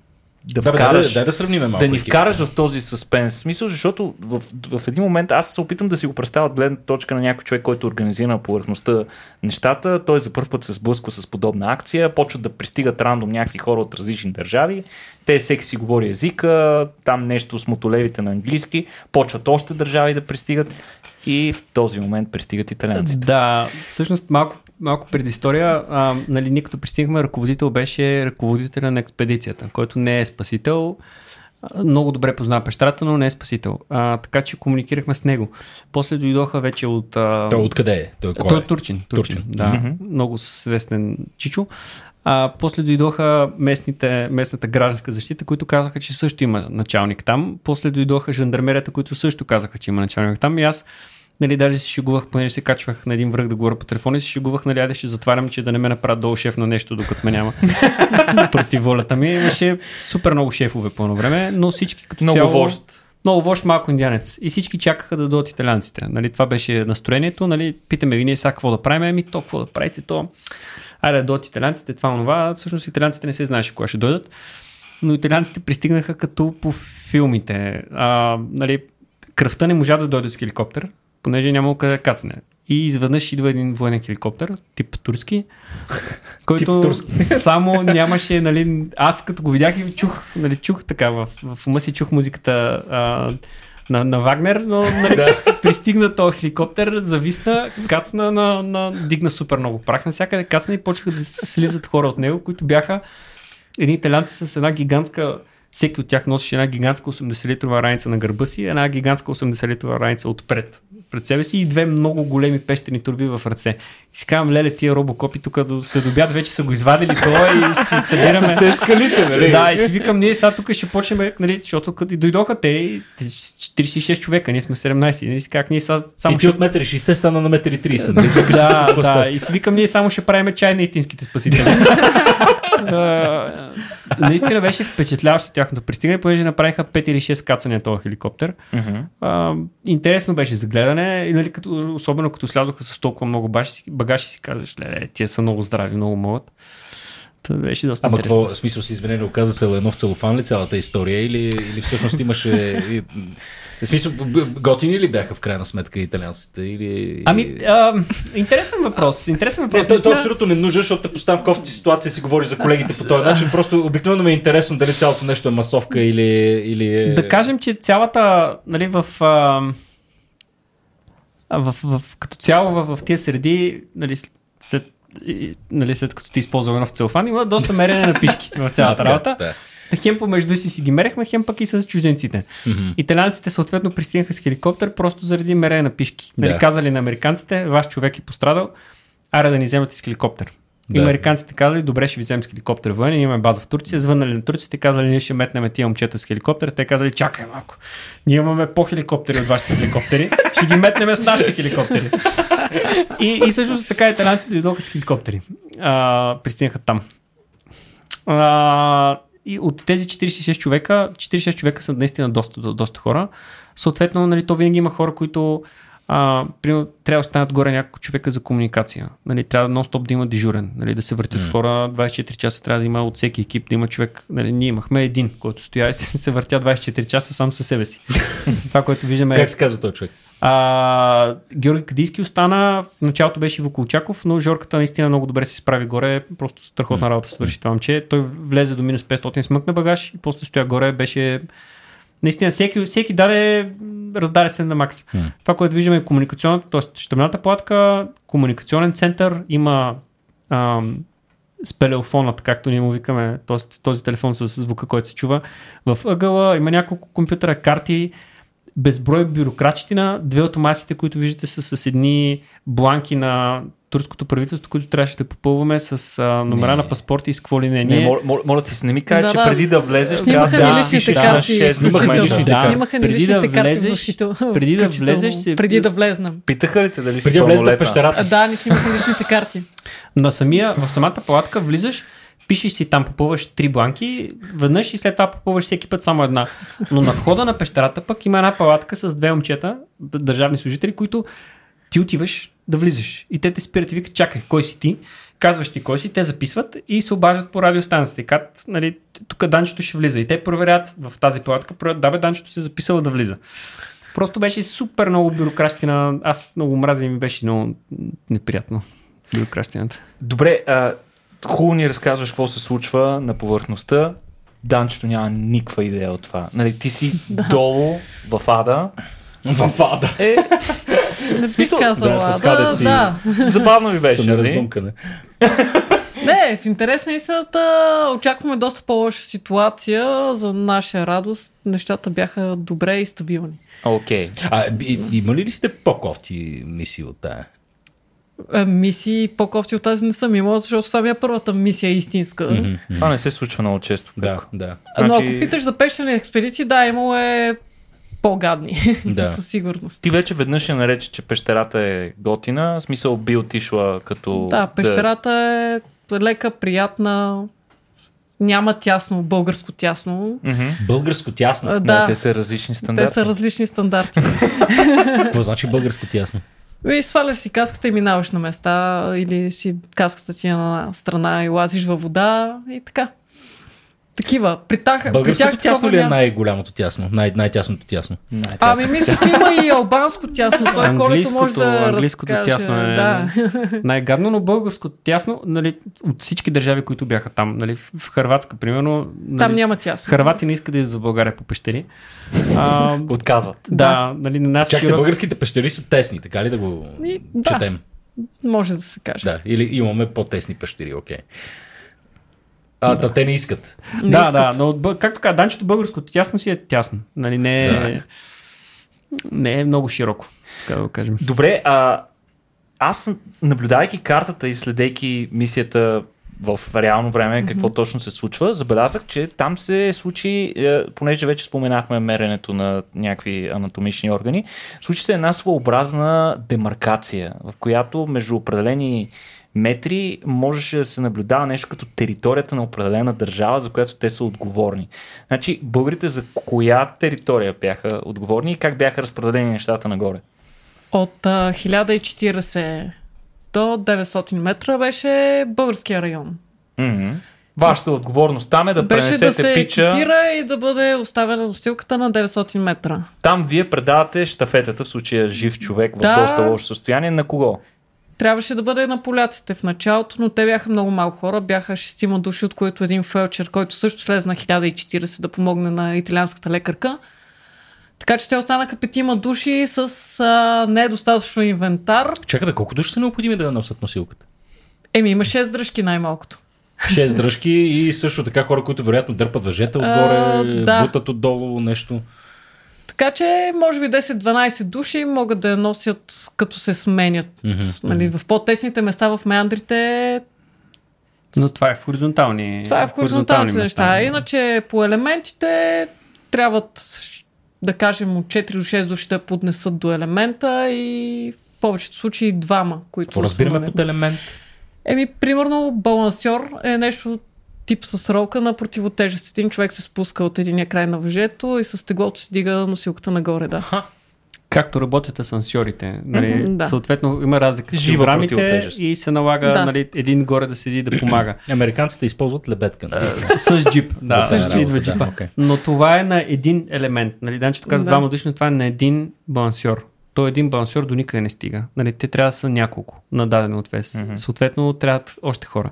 да, Да, вкараш, да, дай да сравним малко. да ни екипа. вкараш в този съспенс? Смисъл, защото в, в един момент аз се опитам да си го представя от гледна точка на някой човек, който организира на повърхността нещата. Той за първ път се сблъсква с подобна акция, почват да пристигат рандом някакви хора от различни държави. Те всеки си говори езика, там нещо с мотолевите на английски, почват още държави да пристигат и в този момент пристигат италианците. Да, всъщност малко, малко предистория. А, нали, ние като пристигнахме, ръководител беше ръководителя на експедицията, който не е спасител. Много добре познава пещерата, но не е спасител. А, така че комуникирахме с него. После дойдоха вече от... А... Той откъде е? Той кой Той е? е турчин. турчин, Турчин. Да, Мгм. много свестен чичо. А, после дойдоха местните, местната гражданска защита, които казаха, че също има началник там. После дойдоха жандармерията, които също казаха, че има началник там. И аз Нали, даже си шегувах, понеже се качвах на един връх да говоря по телефона и си шегувах, нали, айде ще затварям, че да не ме направят долу шеф на нещо, докато ме няма. Против волята ми. Имаше супер много шефове по едно време, но всички като Много цяло... вожд. Много вожд, малко индианец. И всички чакаха да дойдат италианците. Нали, това беше настроението. Нали, питаме ви ние сега какво да правим. Ами то, какво да правите, то. Айде да дойдат италианците, това, онова. Всъщност италианците не се знаеше кога ще дойдат. Но италианците пристигнаха като по филмите. А, нали, кръвта не можа да дойде с хеликоптер, понеже няма къде да кацне. И изведнъж идва един военен хеликоптер, тип турски, който турски. само нямаше, нали, аз като го видях и чух, нали, чух така, в, в ума си чух музиката а, на, на Вагнер, но нали, пристигна този хеликоптер, зависна, кацна, на, на, дигна супер много. Прах навсякъде, кацна и почнаха да слизат хора от него, които бяха едни италианци с една гигантска всеки от тях носеше една гигантска 80-литрова раница на гърба си, една гигантска 80-литрова раница отпред пред себе си и две много големи пещени турби в ръце. И си казвам, леле, тия робокопи тук до след обяд вече са го извадили това и си събираме. С ескалите, нали? Да, и си викам, ние сега тук ще почнем, нали, защото като и дойдоха те, и 46 човека, ние сме 17, нали, как ние са, само И ти от метър и 60 стана на метър и 30. нали? Да, да, и си викам, ние само ще правим чай на истинските спасители. А, Наистина беше впечатляващо тяхното пристигане, понеже направиха 5 или 6 кацания този хеликоптер. Мгм. А, интересно беше за гледане, и, нали, като, особено като слязоха с толкова много багаж, си- багаж и си казваш, леле, тия са много здрави, много могат. Та беше доста Ама интересно. какво, смисъл си извинение, оказа се едно в целофан ли цялата история или, или всъщност имаше... В смисъл, готини ли бяха в крайна сметка италианците? Или... Ами, а, интересен въпрос. Интересен въпрос. Не, той, той абсолютно не нужен, защото те поставя в кофти ситуация и си говориш за колегите по този начин. Просто обикновено ми е интересно дали цялото нещо е масовка или, или е... Да кажем, че цялата, нали, в, а, а, в, в, като цяло в, в тия среди, нали, след, нали, след като ти използва нов целофан, има доста мерене на пишки в цялата работа. да. Хем помежду си си ги мерехме, хем пък и с чужденците. Италианците съответно пристигнаха с хеликоптер просто заради мерене на пишки. Нали, Да. Казали на американците, ваш човек е пострадал, аре да ни вземете с хеликоптер. И Да. американците казали, добре, ще ви вземем с хеликоптер военен, имаме база в Турция, звъннали на турците, казали, ние ще метнем тия момчета с хеликоптер, те казали, чакай малко, ние имаме по-хеликоптери от вашите хеликоптери, ще ги метнем с нашите хеликоптери. И, и всъщност така италианците дойдоха с хеликоптери. А, пристигнаха там. А, и от тези 46 човека, 46 човека са наистина доста, до- доста хора. Съответно, нали, то винаги има хора, които а, примерно, трябва да останат горе няколко човека за комуникация. Нали, трябва нон-стоп да има дежурен, нали, да се въртят mm. хора 24 часа, трябва да има от всеки екип, да има човек. Нали, ние имахме един, който стоя и се, се въртя 24 часа сам със себе си. Това, което виждаме е Как се казва този човек? А, Георги Кадийски остана, в началото беше Иво Колчаков, но Жорката наистина много добре се справи горе, просто страхотна работа свърши това момче. Той влезе до минус 500 смъкна багаж и после стоя горе, беше Наистина, всеки, всеки даде, раздаде се на макс. Това, което виждаме е комуникационната, т.е. щабната платка, комуникационен център, има ам, спелеофонът, както ние му викаме, т.е. този телефон с звука, който се чува. В ъгъла има няколко компютъра, карти, безброй бюрократщина. Две от масите, които виждате са с едни бланки на турското правителство, които трябваше да попълваме с а, номера Не. на паспорти и с какво ли не. Не, моля, моля, моля ти се, не ми кажа, Да, че да. преди да влезеш, трябва да личните пишеш на снимаха личните Да. Снимаха ни да личните карти влезеш- включително- преди да влезеш се- Преди да влезнем. Питаха ли те дали си Преди да влезе в пълнолетна? пещерата. Да, ни снимаха личните карти. На самия, в самата палатка влизаш, пишеш си там, попълваш три бланки, веднъж и след това попълваш всеки път само една. Но на входа на пещерата пък има една палатка с две момчета, държавни служители, които ти отиваш да влизаш. И те те спират и викат, чакай, кой си ти? Казваш ти кой си, те записват и се обаждат по радиостанцията. Казват, нали, тук Данчето ще влиза. И те проверят в тази палатка, проверят, да бе, Данчето се е записало да влиза. Просто беше супер много бюрократина. Аз много мразя и ми беше много неприятно. Бюрократината. Добре, а, хубаво ни разказваш какво се случва на повърхността. Данчето няма никаква идея от това. Нали, ти си долу в ада. В ада. Е, Не бих казала. да, с Да, си. да. забавно ви беше. Съм нали? Не, в интерес на истината очакваме доста по-лоша ситуация. За наша радост нещата бяха добре и стабилни. Окей. А, и, имали ли сте по-кофти мисии от тая? Е, Мисии по-кофти от тази не съм имала, защото това ми е първата мисия истинска. Мгм. Това не се случва много често. Да, Петко. да. Но Значи- ако питаш за пещерни експедиции, да, имало е по-гадни. Да. Със сигурност. Ти вече веднъж я нарече, че пещерата е готина. В смисъл би отишла като... Да, пещерата е лека, приятна. Няма тясно, българско тясно. Мгм. Българско тясно. Да. Да, те са различни те стандарти. са различни стандарти. Какво значи българско тясно? И сваляш си каската и минаваш на места, или си каската ти е на страна и лазиш във вода и така. Такива. При тях, при тях тясно ли е най-голямото тясно? Най- най-тясното тясно? Най-тясно. Ами мисля, че има и албанско тясно. Той колето може да английското разкаже. тясно е Да. най-гадно, но българското тясно, нали, от всички държави, които бяха там, нали, в Харватска, примерно, нали, Там няма тясно. Харвати не искат да идват в България по пещери. А, Отказват. да, нали, на нас Чакайте, широк... българските пещери са тесни, така ли да го И- да. четем? Може да се каже. Да, или имаме по-тесни пещери, окей. А, да, те не искат. Не Да, искат. да, но бъ- както каза, данчето българското тясно си е тясно. Нали, не, е, не е много широко, така да го кажем. Добре, а аз наблюдайки картата и следейки мисията в реално време, mm-hmm. какво точно се случва, забелязах, че там се случи, е, понеже вече споменахме меренето на някакви анатомични органи, случи се една своеобразна демаркация, в която между определени метри можеше да се наблюдава нещо като територията на определена държава, за която те са отговорни. Значи, българите за коя територия бяха отговорни и как бяха разпределени нещата нагоре? От а, 1040 до 900 метра беше българския район. Мгм. Вашата отговорност там е да беше пренесете да се пича. екипира и да бъде оставена достилката на 900 метра. Там вие предавате штафетата, в случая жив човек в Да. доста лошо състояние. На кого? Трябваше да бъде на поляците в началото, но те бяха много малко хора. Бяха шестима души, от които един фелчер, който също слезе на 1040 да помогне на италианската лекарка. Така че те останаха петима души с а, недостатъчно инвентар. Чакай, бе, колко души са необходими да носят носилката? Еми, има 6 дръжки най-малкото. Шест дръжки и също така хора, които вероятно дърпат въжета отгоре, А, да. бутат отдолу нещо. Така че, може би 10-12 души могат да я носят като се сменят. Мгм, Нали, в по-тесните места в меандрите Но това е в хоризонтални това е в хоризонталните неща. Иначе по елементите трябват, да кажем, от 4 до 6 души да поднесат до елемента и в повечето случаи двама, които Какво разбираме под елемент? Еми, примерно, балансьор е нещо тип с ролка на противотежест. Един човек се спуска от единия край на въжето и с теглото си дига носилката нагоре, да. Както работят асансьорите. Нали, Мгм, да. Съответно има разлика в противотежест. и се налага Да. нали, един горе да седи да помага. Американците използват лебедка. нали? с джип. Да, с идва работа, джипа. да, окей. Но това е на един елемент. Нали, Данчето каза Да. двама души, но това е на един балансьор. То един балансьор до никъде не стига. Нали, те трябва да са няколко на даден отвес. Mm-hmm. Съответно, трябват още хора.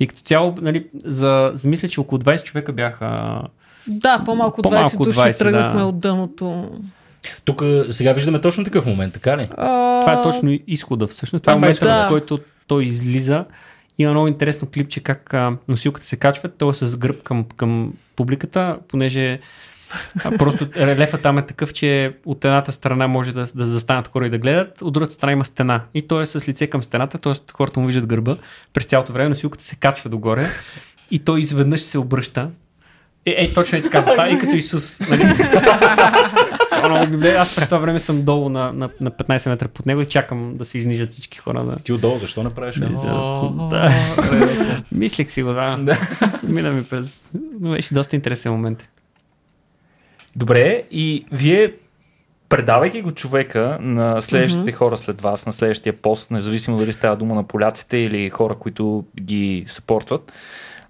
И като цяло, нали, за, за мисля, че около 20 човека бяха Да, по-малко 20 По-малко души 20, тръгнахме да. от дъното. Тук а, сега виждаме точно такъв момент, така ли? А, Това е точно изхода всъщност. Това е Това е момента, изхода. в който той излиза. Има много интересно клипче как а, носилката се качва. Той е с гръб към, към публиката, понеже а, просто релефа там е такъв, че от едната страна може да, да застанат хора и да гледат, от другата страна има стена. И той е с лице към стената, т.е. хората му виждат гърба. През цялото време носилката се качва догоре и той изведнъж се обръща. Е, е точно е така застава и като Исус. Нали? Библия. Аз през това време съм долу на, на, на 15 метра под него и чакам да се изнижат всички хора. Да, Ти отдолу, защо не правиш? да. Мислех си го, да. Мина ми през. Но Беше доста интересен момент. Добре, и вие предавайки го човека на следващите mm-hmm. хора след вас, на следващия пост, независимо дали става дума на поляците или хора, които ги съпортват.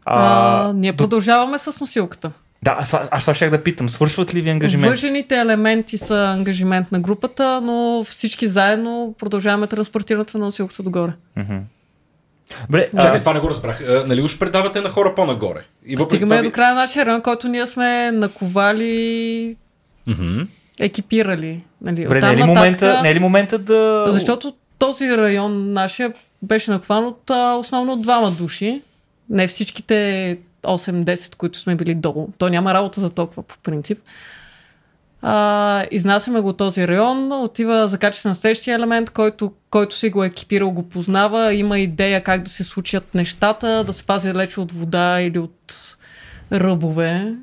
а, ние продължаваме с носилката. Да, аз, аз щях да питам, свършват ли ви ангажимент? Въжените елементи са ангажимент на групата, но всички заедно продължаваме транспортирането на носилката догоре. Мгм. Добре, Чакай, а, това не го разбрах. А, нали уж предавате на хора по-нагоре? И Стигаме това до края на нашия район, който ние сме наковали, Мгм. екипирали. Нали, добре не, е ли нататък- момента, не е ли момента да... Защото този район нашия беше накован от а, основно от двама души. Не всичките 8-10, които сме били долу. То няма работа за толкова по принцип. А, изнасяме го този район, отива закача се на следващия елемент, който, който си го е екипирал, го познава, има идея как да се случат нещата, да се пази далече от вода или от ръбове.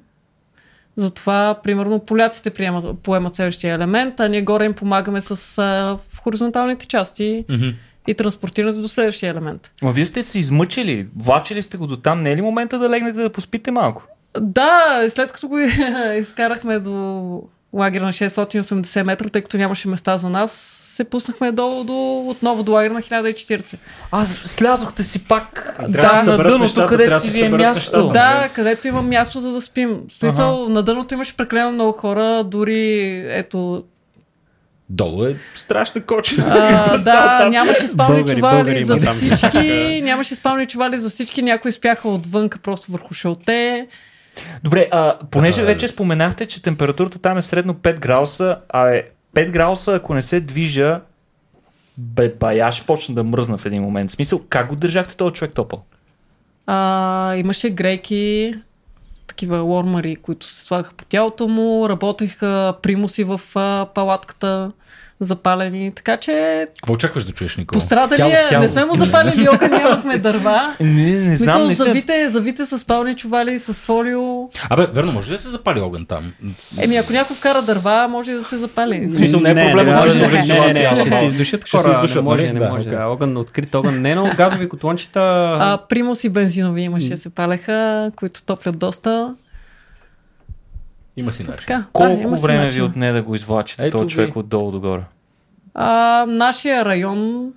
Затова, примерно, поляците приемат, поемат следващия елемент, а ние горе им помагаме с а, в хоризонталните части Мгм. и транспортирането до следващия елемент. Ма вие сте се измъчили, влачили сте го до там, не е ли момента да легнете да поспите малко? Да, след като го изкарахме до лагера на 680 метра, тъй като нямаше места за нас, се пуснахме долу до, отново до лагера на 1040. А, слязохте си пак да да, на дъното, нещата, където си ви е място. нещата. Да, където има място за да спим. Смисъл, на дъното имаше прекалено много хора, дори ето Долу е страшна кочина. А, да, нямаше спални Българи, чували българи за там. всички. нямаше спални чували за всички. Някои спяха отвънка просто върху шалте. Добре, а, понеже А, вече споменахте, че температурата там е средно 5 градуса, а е 5 градуса, ако не се движа, бе, бая ще почна да мръзна в един момент. В смисъл, как го държахте този човек топъл? А, имаше грейки, такива лормари, които се слагаха по тялото му. Работеха примуси в а, палатката запалени. Така че Какво очакваш да чуеш, Никола? пострадали Тяло е. тяло. Не сме му запалили огън, нямахме дърва. Не, не знам, не завите, завите с спални чували, с фолио. Абе, верно, може ли да се запали огън там? Еми, ако някой вкара дърва, може да се запали. В смисъл, не е проблема, може да не, не, ще се издушат Ще се хора, издушат, не може, нали? не Да, може. Огън, открит огън. Не, но газови котлончета... А, примуси бензинови имаше, се палеха, които топлят доста. Има си начин. Така, Колко да, време ви начин. отне да го извлачите този ви. човек отдолу догоре? А, нашия район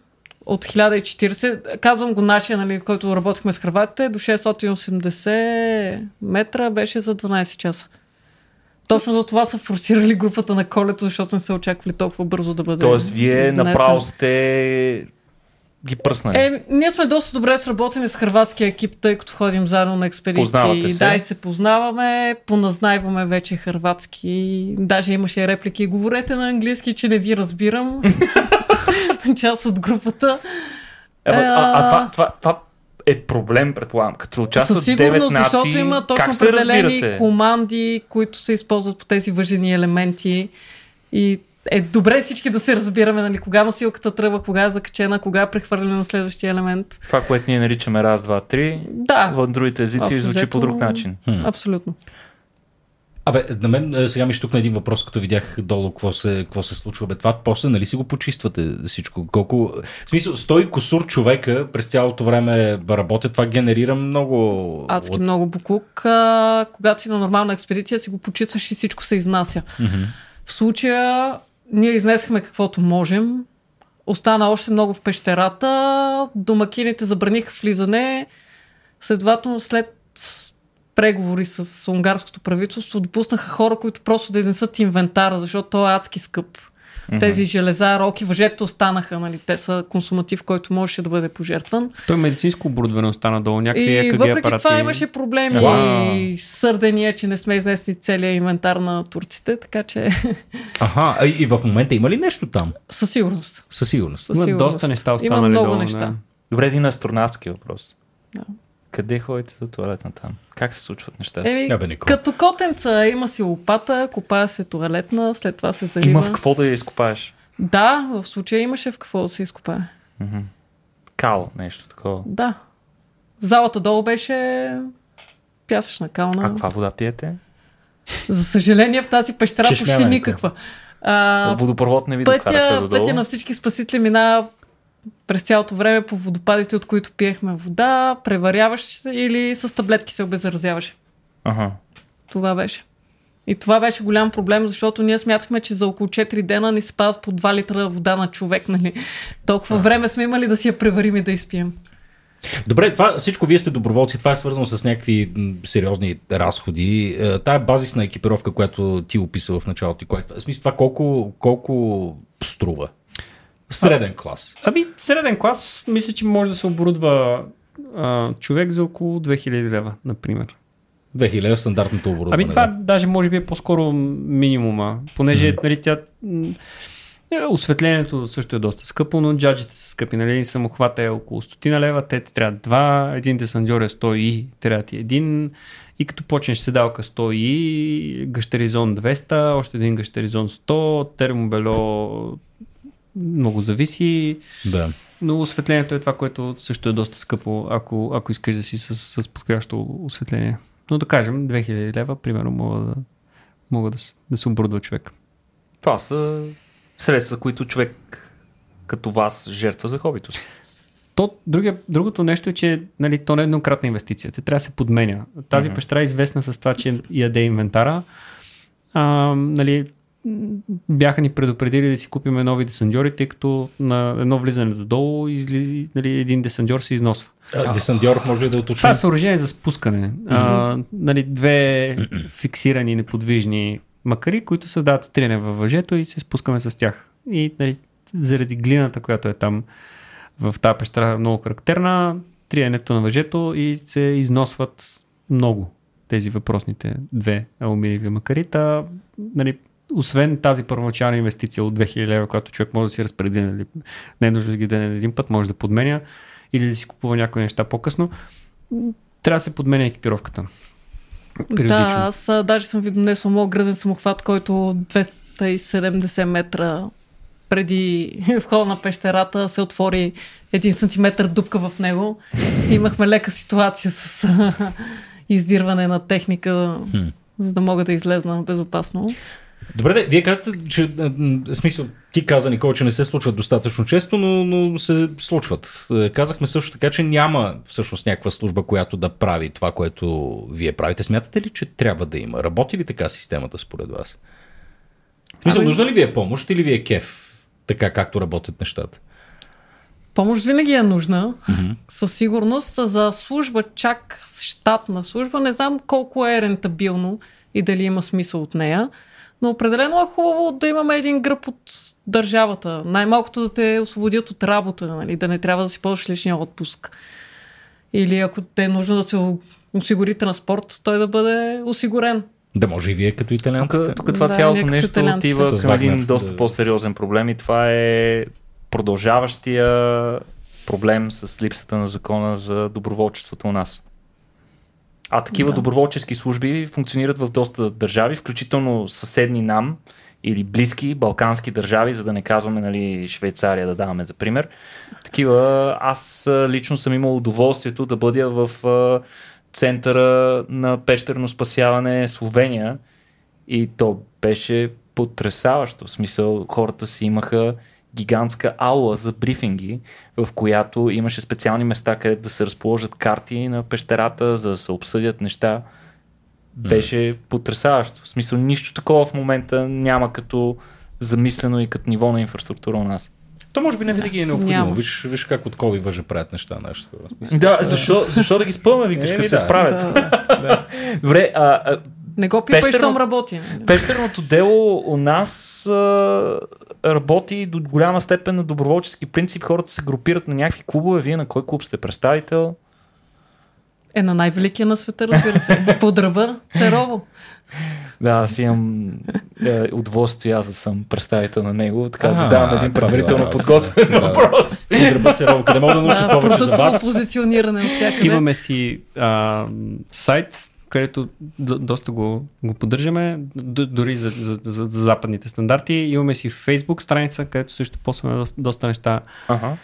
от 1040, казвам го нашия, нали, който работихме с хрватите, до 680 метра беше за 12 часа. Точно за това са форсирали групата на колето, защото не са очаквали толкова бързо да бъде Тоест, вие изнесен. направо сте ги пръснали. Е, ние сме доста добре сработени с хрватския екип, тъй като ходим заедно на експедиции. Познавате се. Да, и се познаваме, поназнайваме вече хрватски. Даже имаше реплики. Говорете на английски, че не ви разбирам. Част от групата. Е, а, а, а това, това, това е проблем, предполагам. Като участват Със 9 сигурност, нации, защото има точно определени разбирате? команди, които се използват по тези въжени елементи. И е добре всички да се разбираме, нали, кога носилката тръгва, кога е закачена, кога е прехвърлена на следващия елемент. Това, което ние наричаме раз, два, три, Да, в другите езици Общо звучи по друг начин. абсолютно. Абе, на мен е, сега ми штукна един въпрос, като видях долу какво се, какво се случва. Бе, това после, нали си го почиствате всичко? Колко... В смисъл, стой косур човека през цялото време работят, това генерира много... Адски от- много буклук. А, когато си на нормална експедиция, си го почистваш и всичко се изнася. Мгм. В случая ние изнесахме каквото можем. Остана още много в пещерата. Домакините забраниха влизане. Следователно, след преговори с унгарското правителство, допуснаха хора, които просто да изнесат инвентара, защото той е адски скъп. Тези железа, роки, въжето останаха, нали, те са консуматив, който можеше да бъде пожертван. Той медицинско оборудване остана долу, някакви И въпреки апарати. това имаше проблеми Вау. и сърдения, че не сме изнесли целият инвентар на турците, така че Аха, и в момента има ли нещо там? със сигурност. Със сигурност. Със Има сигурност. доста неща Има останали много долу, неща. да. Добре, един астронавтски въпрос. Да. Къде ходите до туалетна там? Как се случват нещата? Еми, Абе, като котенца има си лопата, копая се туалетна, след това се залива. Има в какво да я изкопаеш. Да, в случая имаше в какво да се изкопае. Мгм. Кал, нещо такова. Да. Залата долу беше пясъчна кална. А каква вода пиете? За съжаление в тази пещера Чешмяна почти никаква. А, Водопровод не ви докараха пътя, додолу. пътя на всички спасители минава през цялото време по водопадите, от които пиехме вода, преваряваш се или с таблетки се обеззаразяваше. Ага. Това беше. И това беше голям проблем, защото ние смятахме, че за около 4 дена ни се падат по 2 литра вода на човек, нали? Толкова време сме имали да си я преварим и да изпием. Добре, това всичко вие сте доброволци, това е свързано с някакви сериозни разходи. Е, Тая базисна екипировка, която ти описа в началото, която, в смисъл това колко, колко струва? Среден клас. Ами, среден клас, мисля, че може да се оборудва а, човек за около 2000 лева, например. 2000 е стандартното оборудване. Ами това да. даже може би е по-скоро минимума, понеже mm. нали, тя, е, осветлението също е доста скъпо, но джаджите са скъпи. Нали? Самохвата е около 100 лева, те ти трябва два, един десандьор е 100 и трябва ти един. И като почнеш седалка 100 и, гащеризон 200, още един гащеризон 100, термобело много зависи. Да. Но осветлението е това, което също е доста скъпо, ако, ако искаш да си с, с подходящо осветление. Но да кажем, 2000 лева, примерно, мога да, мога да, да се оборудва човек. Това са средства, които човек като вас жертва за хобито си. То, другия, другото нещо е, че нали, то не е еднократна инвестиция. Те трябва да се подменя. Тази mm-hmm. пещера е известна с това, че яде инвентара. А, нали, бяха ни предупредили да си купиме нови десандьори, тъй като на едно влизане додолу изли, нали, един десандьор се износва. А, Десандьор може ли да уточни? Това е съоръжение за спускане. Mm-hmm. А, нали, две фиксирани неподвижни макари, които създават триене във въжето и се спускаме с тях. И нали, заради глината, която е там в тази пещера е много характерна, триенето на въжето и се износват много тези въпросните две алуминиеви макари. Та, нали, освен тази първоначална инвестиция от 2000 лева, която човек може да си разпредели, нали, не е нужно да ги даде на един път, може да подменя или да си купува някои неща по-късно, трябва да се подменя екипировката. Периодично. Да, аз даже съм ви донесла моят гръзен самохват, който 270 метра преди входа на пещерата се отвори един сантиметър дупка в него. Имахме лека ситуация с издирване на техника, за да мога да излезна безопасно. Добре, де, вие казвате, че смисъл, ти каза, Никола, че не се случват достатъчно често, но, но се случват. Е, Казахме също така, че няма всъщност някаква служба, която да прави това, което вие правите. Смятате ли, че трябва да има? Работи ли така системата според вас? Смисъл, нужна ли ви е помощ или ви е кеф, така както работят нещата? Помощ винаги е нужна, mm-hmm. със сигурност. За служба, чак щатна служба, не знам колко е рентабилно и дали има смисъл от нея, но определено е хубаво да имаме един гръб от държавата. Най-малкото да те освободят от работа, нали? да не трябва да си ползваш личния отпуск. Или ако те е нужно да се осигури транспорт, той да бъде осигурен. Да може и вие като италианците. Тук, тук това Да, цялото нещо отива към един Вагнер, доста да. по-сериозен проблем и това е продължаващия проблем с липсата на закона за доброволчеството у нас. А такива Да. доброволчески служби функционират в доста държави, включително съседни нам или близки балкански държави, за да не казваме нали, Швейцария да даваме за пример. Такива аз лично съм имал удоволствието да бъда в центъра на пещерно спасяване Словения и то беше потрясаващо. В смисъл, хората си имаха гигантска аула за брифинги, в която имаше специални места, където да се разположат карти на пещерата, за да се обсъдят неща. Беше потрясаващо. В смисъл, нищо такова в момента няма като замислено и като ниво на инфраструктура у нас. То може би не винаги е необходимо. Няма. Виж, виж как от коли въже правят неща хора. Да, защо, защо да ги спъваме, викаш, Еми като се да. справят? Да. Добре, а, а, Не го пипай, Пещерно- щом работи. Пещерното дело у нас а, работи до голяма степен на доброволчески принцип. Хората се групират на някакви клубове. Вие на кой клуб сте представител? Е на най-великия на света, разбира се. Под ръба, Царово. Да, аз имам е, удоволствие аз да съм представител на него, така А, задавам един предварително да. подготвен Да. въпрос. Гърба Церова, къде мога да науча Да, повече за вас? позициониране от всякъде. Имаме си а, сайт, където до, доста го, го поддържаме, дори за, за, за, за западните стандарти. Имаме си Facebook страница, където също посваме доста, доста неща, Ага.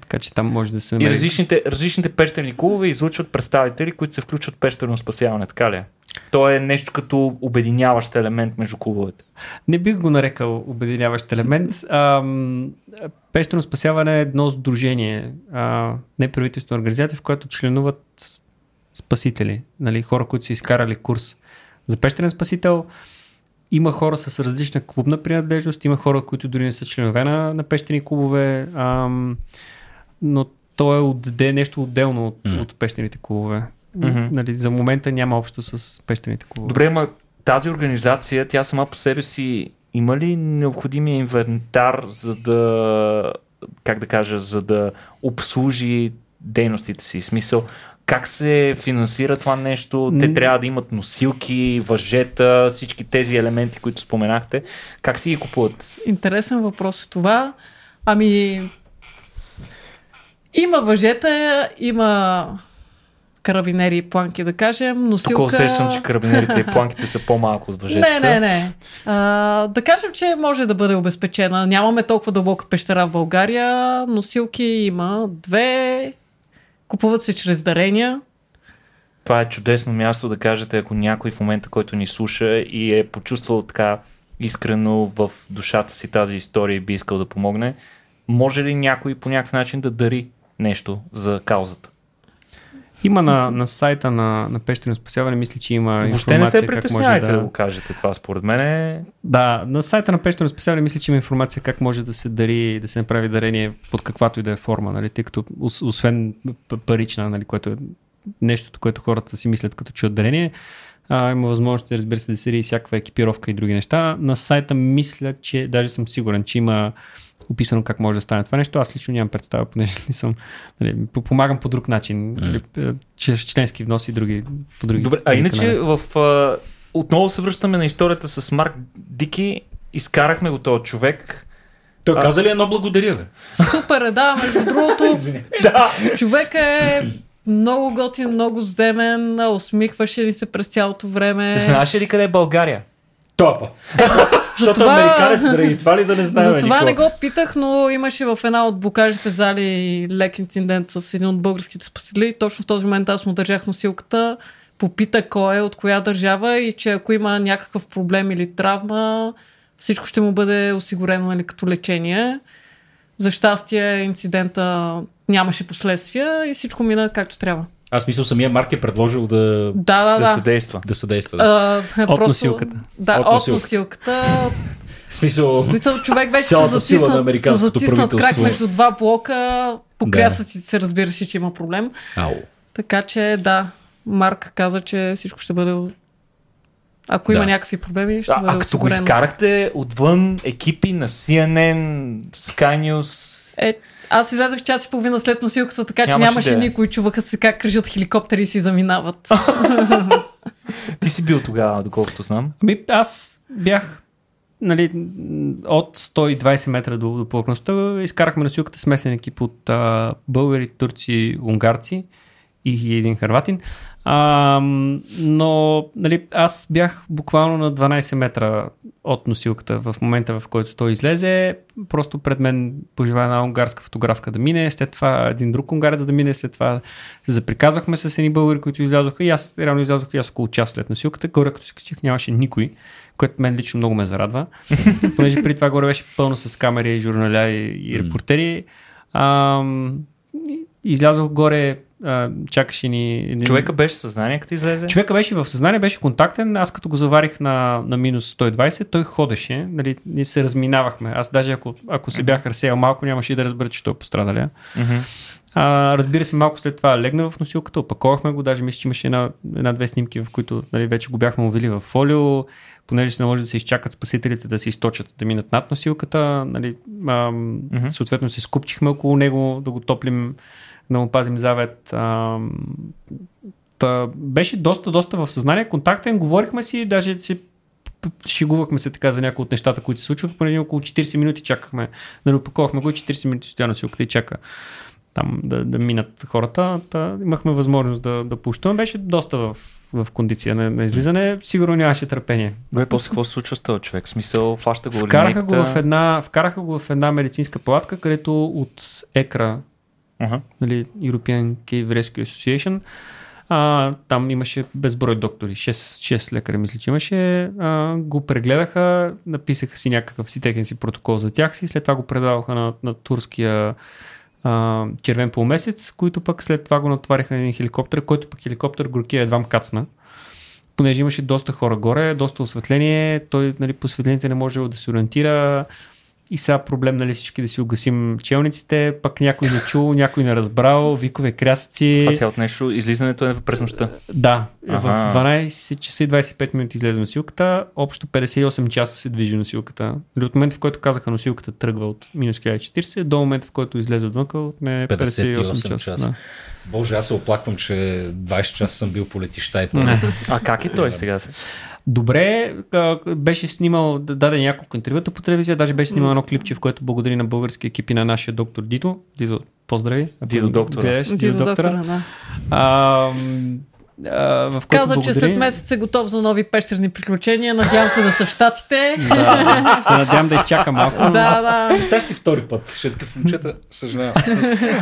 така че там може да се И намери. различните, различните пещерни клубове излучват представители, които се включват в пещерно спасяване, така ли? е? То е нещо като обединяващ елемент между клубовете. Не бих го нарекал обединяващ елемент. Ам, Пещерно спасяване е едно сдружение, а, неправителствена организация, в която членуват спасители, нали, хора, които са изкарали курс за пещерен спасител. Има хора с различна клубна принадлежност, има хора, които дори не са членове на, на пещерни клубове, ам, но то е отде, нещо отделно от, Мгм. от пещерните клубове. Мгм. Нали, за момента няма общо с пещерните клубове. Добре, ма тази организация, тя сама по себе си има ли необходимия инвентар, за да, как да кажа, за да обслужи дейностите си? Смисъл, как се финансира това нещо? Те трябва да имат носилки, въжета, всички тези елементи, които споменахте. Как си ги купуват? Интересен въпрос е това. Ами, има въжета, има карабинери и планки, да кажем, но Тук усещам, че карабинерите и планките са по-малко от въжетата. Не, не, не. А, да кажем, че може да бъде обезпечена. Нямаме толкова дълбока пещера в България. Носилки има две. Купуват се чрез дарения. Това е чудесно място да кажете, ако някой в момента, който ни слуша и е почувствал така искрено в душата си тази история и би искал да помогне, може ли някой по някакъв начин да дари нещо за каузата? Има на, на сайта на, на Пещерно спасяване, мисля, че има Въобще не се информация как може притеснявайте да... да... да го кажете това. Според мен е... Да, на сайта на Пещерно спасяване мисля, че има информация как може да се дари, да се направи дарение под каквато и да е форма, нали? тъй като ос- освен парична, нали, което е нещото, което хората си мислят като чуят дарение, а, има възможност, разбира се, да се и всякаква екипировка и други неща. На сайта мисля, че даже съм сигурен, че има описано как може да стане това нещо. Аз лично нямам представа, понеже не съм. Нали, помагам по друг начин. Чрез членски внос и други, по други. Добре, а иначе канали. в... А... Отново се връщаме на историята с Марк Дики. Изкарахме го този човек. Той А- каза ли едно благодаря, бе? Супер е, да, между другото. Да! Човек е много готин, много земен, усмихваше ли се през цялото време. Знаеш ли къде е България? Топа. Защото това- американец, заради това ли да не знаем, За това Никола? не го питах, но имаше в една от блокажите зали лек инцидент с един от българските спасители. Точно в този момент аз му държах носилката, попита кой е, от коя държава и че ако има някакъв проблем или травма, всичко ще му бъде осигурено нали, като лечение. За щастие инцидента нямаше последствия и всичко мина както трябва. Аз мисля, самия Марк е предложил да, Да, да, Да, да. се действа. да съдейства. Да. А, От носилката. Да, От от, носилката. В смисъл, Смисъл, човек беше се Цялата сила на затиснат, се затиснат крак между два блока. По Да. се разбираше, че има проблем. ау. Така че да, Марк каза, че всичко ще бъде... Ако има Да. някакви проблеми, ще А, бъде а като го изкарахте отвън екипи на CNN, Sky News, Е, аз излязах час и половина след носилката, така че Нямаше нямаше идея. никой. Чуваха се как кръжат хеликоптери и си заминават. ти си бил тогава, доколкото знам. Ами, аз бях нали, от 120 метра до, до повърхността. Изкарахме на силката смесен екип от а, българи, турци, унгарци и един харватин. А, но нали, аз бях буквално на 12 метра от носилката в момента, в който той излезе. Просто пред мен пожела една унгарска фотографка да мине, след това един друг унгарец да мине, след това се заприказахме с едни българи, които излязоха и аз реално излязох и аз около час след носилката. Горе като се качих нямаше никой, което мен лично много ме зарадва, понеже при това горе беше пълно с камери, журналя и, и репортери. И- излязох горе, а, чакаше ни... един- Човека беше в съзнание, като излезе. Човека беше в съзнание, беше контактен. Аз като го заварих на, на минус 120, той ходеше. Нали, ние се разминавахме. Аз даже ако, ако се бях разсеял малко, нямаше и да разбера, че той е пострадалия. А, разбира се, малко след това легна в носилката, опаковахме го, даже мисля, че имаше една, една-две снимки, в които нали, вече го бяхме увели в фолио, понеже се наложи да се изчакат спасителите да се източат, да минат над носилката. Нали, ам, Мгм. Съответно се скупчихме около него, да го топлим, да му пазим завет. Та, беше доста, доста в съзнание, контактен, говорихме си, даже си шегувахме се така за някои от нещата, които се случваха, понеже около 40 минути чакахме, нали, опаковахме го и 40 минути стоя на силката и чака там да, да минат хората. Та, имахме възможност да, да пущаме. Беше доста в, в кондиция на, на излизане. Сигурно нямаше търпение. Бе, после какво се случва с този човек? В Смисъл, фаща го Вкараха го, линейката. в една, вкараха го в една медицинска палатка, където от ЕКРА, Аха. нали, European Cave Rescue Association, а, там имаше безброй доктори, 6, 6 лекари мисля, че имаше, а, го прегледаха, написаха си някакъв си техен си протокол за тях си, след това го предаваха на, на турския а, червен полумесец, които пък след това го натовариха на един хеликоптер, който пък хеликоптер горкия едва кацна. Понеже имаше доста хора горе, доста осветление, той нали, по осветлението не може да се ориентира и сега проблем нали, всички да си угасим челниците, пък някой не чул, някой не разбрал, викове, крясъци. Това цялото нещо, излизането е през нощта. Да, Аха. в 12 часа и 25 минути излезе носилката, общо 58 часа се движи носилката. Нали, От момента, в който казаха носилката тръгва от минус 1040, до момента, в който излезе отвън, отне 58, 58 часа. часа. Да. Боже, аз се оплаквам, че 20 часа съм бил по летища и по А как е той сега? Добре, беше снимал, даде няколко интервюта по телевизия, даже беше снимал едно клипче, в което благодари на български екип и на нашия доктор Дидо. Дидо, поздрави. Дидо доктора. гледаш, Дидо доктора, да. А, а, в който Каза, че благодари- след месец е готов за нови пещерни приключения. Надявам се да са в Штатите. Да, се надявам да изчака малко. Да, да. Представяш си втори път. Ще е такъв момчета, съжалявам.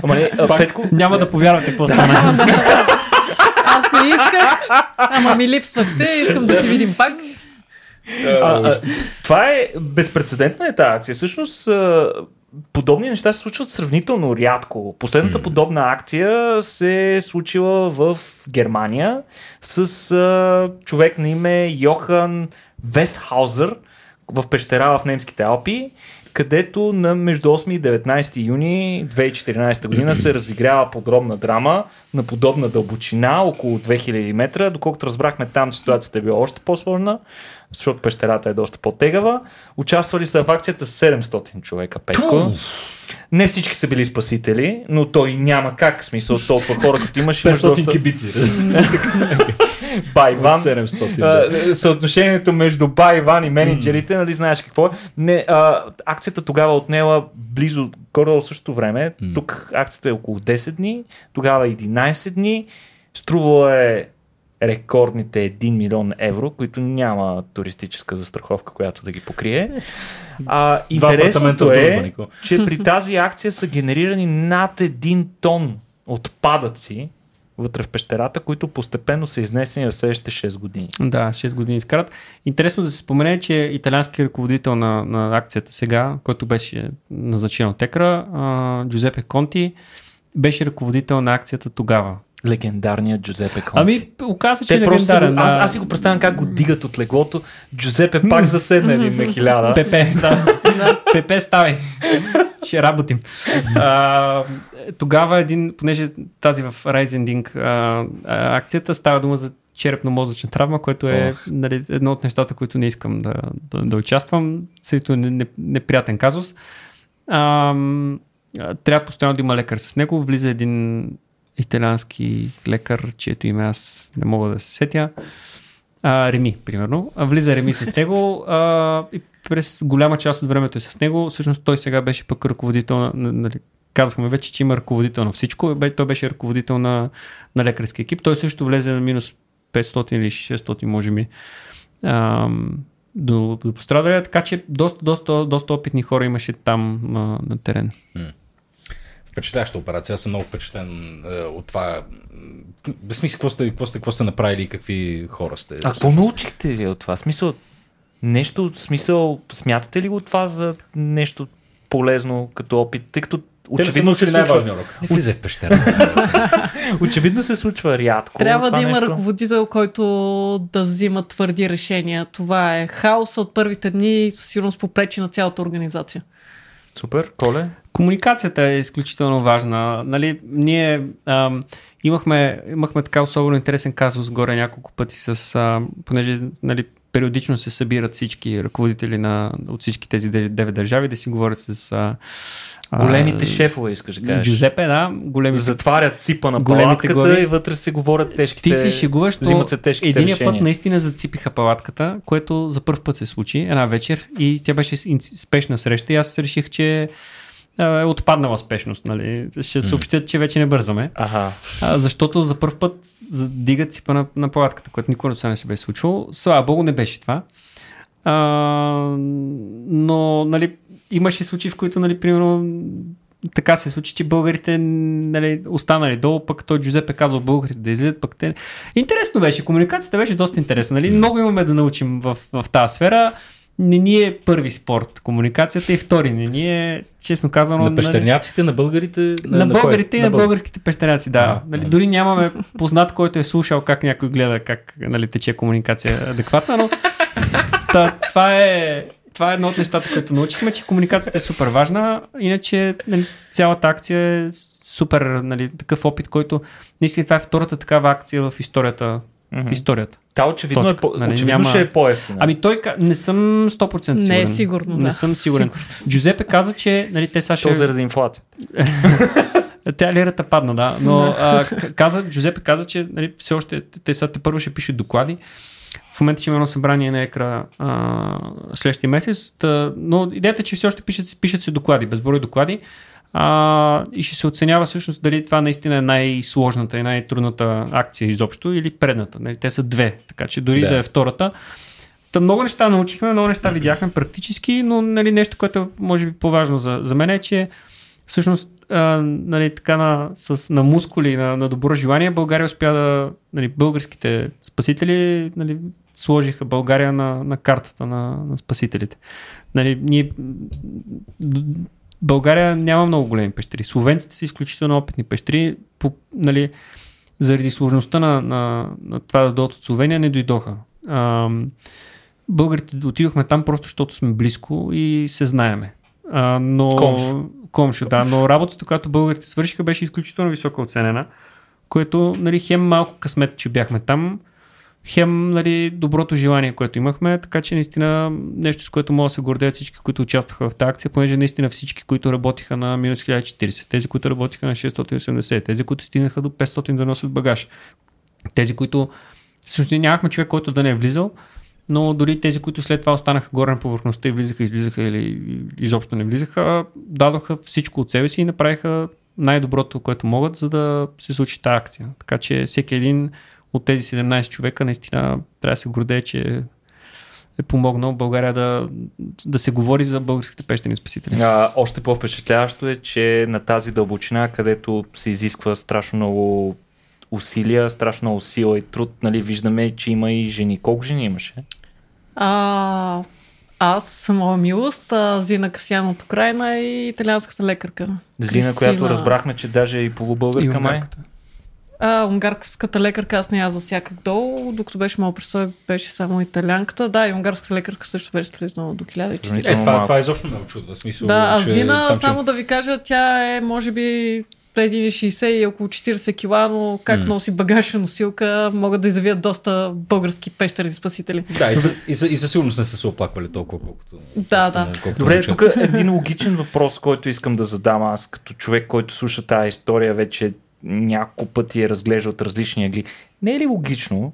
Ама не, а, Петко, Няма да повярвате какво стана. Аз не исках, ама ми липсвахте. Искам да си видим пак. А, а, това е безпредседентна е тази акция. Всъщност, подобни неща се случват сравнително рядко. Последната подобна акция се е случила в Германия с а, човек на име Йохан Вестхаузер в пещера в немските Алпи, където на между 8 и 19 юни 2014 година се разиграва подробна драма на подобна дълбочина, около 2000 метра. Доколкото разбрахме там, ситуацията е била още по-сложна, защото пещерата е доста по-тегава. Участвали са в акцията 700 човека, Петко. Не всички са били спасители, но той няма как, в смисъл толкова хора, като имаш, имаш 500 доста кибици. байван. От 700, да. Съотношението между байван и менеджерите, нали знаеш какво е. Не, а, акцията тогава отнела близо, горе същото време. Тук акцията е около 10 дни, тогава 11 дни. Струвало е рекордните 1 милион евро, които няма туристическа застраховка, която да ги покрие. А, интересното е, че при тази акция са генерирани над 1 тон отпадъци вътре в пещерата, които постепенно са изнесени в следващите 6 години. Да, 6 години изкарат. Интересно да се спомене, че италиански ръководител на, на акцията сега, който беше назначен от Екра, Джузепе Конти, беше ръководител на акцията тогава. Легендарният Джузепе Конти. Ами, оказа, че е просто, легендарен. аз, аз си го представям как го дигат от леглото. Джузепе пак заседна един на хиляда. Пепе, да. Пепе, ставай. Ще работим. А, тогава един, понеже тази в а, акцията става дума за черепно-мозъчна травма, което е нали, едно от нещата, които не искам да, да, да участвам. Също е не- не- неприятен казус. А, трябва постоянно да има лекар с него. Влиза един италиански лекар, чието име аз не мога да се сетя. А, Реми, примерно. А, влиза Реми с него а, и през голяма част от времето е с него. Всъщност той сега беше пък ръководител на, на, нали, казахме вече, че има ръководител на всичко. Той беше ръководител на, на лекарски екип. Той също влезе на минус 500 или 600, може би, ам, до, до пострадалия. Така че доста, доста, доста опитни хора имаше там а, на терен. Впечатляваща операция. Аз съм много впечатлен е, от това. Без смисъл, какво сте, какво, сте, какво сте направили и какви хора сте. А какво научихте ви от това? Смисъл, нещо, смисъл, смятате ли го това за нещо полезно като опит? Тъй като ли са научили най-важния урок? Не влизай в пещера. очевидно се случва рядко. Трябва да има нещо. ръководител, който да взима твърди решения. Това е хаос от първите дни, със сигурност попречи на цялата организация. Супер, Коле. Комуникацията е изключително важна. Нали, ние ам, имахме, имахме така особено интересен казус горе няколко пъти с, а, понеже нали, периодично се събират всички ръководители на, от всички тези девет държави да си говорят с а, а, Големите шефове, искаш да кажеш. Джузепе, да, големите Затварят ципа на палатката глави. и вътре се говорят тежките... Ти се шегуваш, взимат се тежките единия решения. път наистина заципиха палатката, което за първ път се случи една вечер и тя беше спешна среща и аз реших, че а, е отпаднала спешност. Нали? Ще съобщят, че вече не бързаме. Ага. А, защото за първ път дигат ципа на, на палатката, което никога не се беше случвало. Слава богу, не беше това. А, но, нали, имаше случаи, в които, нали, примерно, така се случи, че българите нали, останали долу, пък той Джузепе казал българите да излизат, пък те... Интересно беше, комуникацията беше доста интересна. Нали? Много имаме да научим в, в тази сфера. Не ни е първи спорт комуникацията и втори не ни е, честно казано... На нали, пещерняците, на българите. на, кой? българите и на, бъл- българските пещеряци, да. А, нали, да. дори нямаме познат, който е слушал как някой гледа как нали, тече комуникация адекватна, но та, това, е, това е едно от нещата, които научихме, че комуникацията е супер важна. Иначе нали, цялата акция е супер нали, такъв опит, който наистина това е втората такава акция в историята. В историята. Та очевидно, Точка. е по... Нали, очевидно няма- ще е по-ефтина. Ами той не съм 100% сигурен. Не е сигурно, Не да. съм сигурен. Сигурно. Джузепе каза, че нали, те сега То ще... заради инфлация. Тя лирата падна, да. Но а, каза, Джузепе каза, че нали, все още те сега те първо ще пишат доклади. В момента ще има едно събрание на екра а, следващия месец, та, но идеята е, че все още пишат, пишат се доклади, безброй доклади а, и ще се оценява всъщност дали това наистина е най-сложната и най-трудната акция изобщо или предната. Нали, те са две, така че дори да, Да. е втората. Та много неща научихме, много неща видяхме практически, но нали, нещо, което е може би по-важно за, за мен е, че всъщност а, нали, така на, с, на мускули, на, на добро желание, България успя да, нали, българските спасители нали, сложиха България на, на картата на, на спасителите. Нали, ние, България няма много големи пещери. Словенците са изключително опитни пещери. По, нали, заради сложността на, на, на това да дойдат от Словения, не дойдоха. Ам, българите отидохме там просто защото сме близко и се знаеме. А, но... Комшо. Комшо, да. Но работата, която българите свършиха, беше изключително високо оценена, което, нали, хем малко късмет, че бяхме там, хем, нали, доброто желание, което имахме, така че наистина нещо, с което мога да се гордеят всички, които участваха в тази акция, понеже наистина всички, които работиха на минус 1040, тези, които работиха на 680, тези, които стигнаха до 500 да носят багаж, тези, които всъщност нямахме човек, който да не е влизал, но дори тези, които след това останаха горе на повърхността и влизаха, излизаха или изобщо не влизаха, дадоха всичко от себе си и направиха най-доброто, което могат, за да се случи тази акция. Така че всеки един от тези 17 човека наистина трябва да се гордее, че е помогнал България да, да се говори за българските пещени спасители. А, още по-впечатляващо е, че на тази дълбочина, където се изисква страшно много усилия, страшно много сила и труд, нали, виждаме, че има и жени. Колко жени имаше? А, аз съм моя милост, Зина Касян от Украина и италианската лекарка. Зина, Кристина. която разбрахме, че даже е и полубългарка май. А, унгарската лекарка аз не я засяках долу, докато беше малко престой, беше само италянката. Да, и унгарската лекарка също беше слезнала до 1040. Сравнително Е, това, това изобщо ме очудва. Смисъл, Да, а че Зина, там, че- само да ви кажа, тя е може би 1,60 и около 40 кила, но как носи багаж и носилка, могат да изявят доста български пещери спасители. Да, и, за, и, за, и със сигурност не са се оплаквали толкова, колкото. Да, да. колкото Добре, тук е един логичен въпрос, който искам да задам аз, като човек, който слуша тази история вече няколко пъти е разглеждал от различни ъгли. Не е ли логично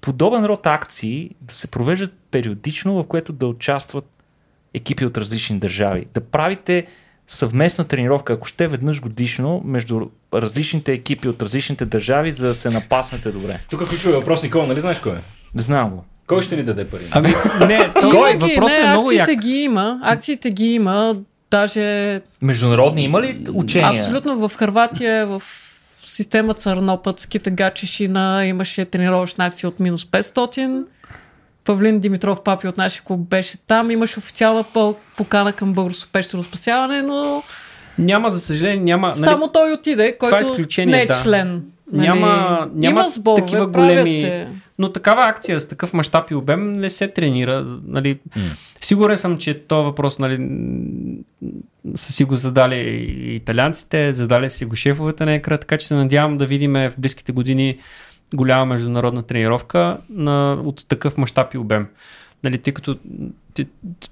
подобен род акции да се провеждат периодично, в което да участват екипи от различни държави? Да правите съвместна тренировка, ако ще веднъж годишно, между различните екипи от различните държави, за да се напаснете добре. Тук ключови въпрос, Никола, нали знаеш кой е? Знам го. Кой ще ни даде пари? Ами, не, то, Има ги, въпросът не, е много як. акциите ги има, акциите ги има, даже Международни има ли учения? Абсолютно в Харватия, в системата Сарнопът, Скита Гачешина имаше тренировъчна акция от минус 500. Павлин Димитров Папи от нашия клуб беше там. Имаше официална покана към българско пещерно спасяване, но Няма, за съжаление, няма... Нали, Само той отиде, това е който изключение, не е да. член. Нали, Няма- няма има сборове, такива големи- се. Но такава акция с такъв мащаб и обем не се тренира. Нали, Сигурен съм, че този въпрос нали, са си го задали и италианците, задали си го шефовете на екра, така че се надявам да видим в близките години голяма международна тренировка на, от такъв мащаб и обем. Нали, тъй като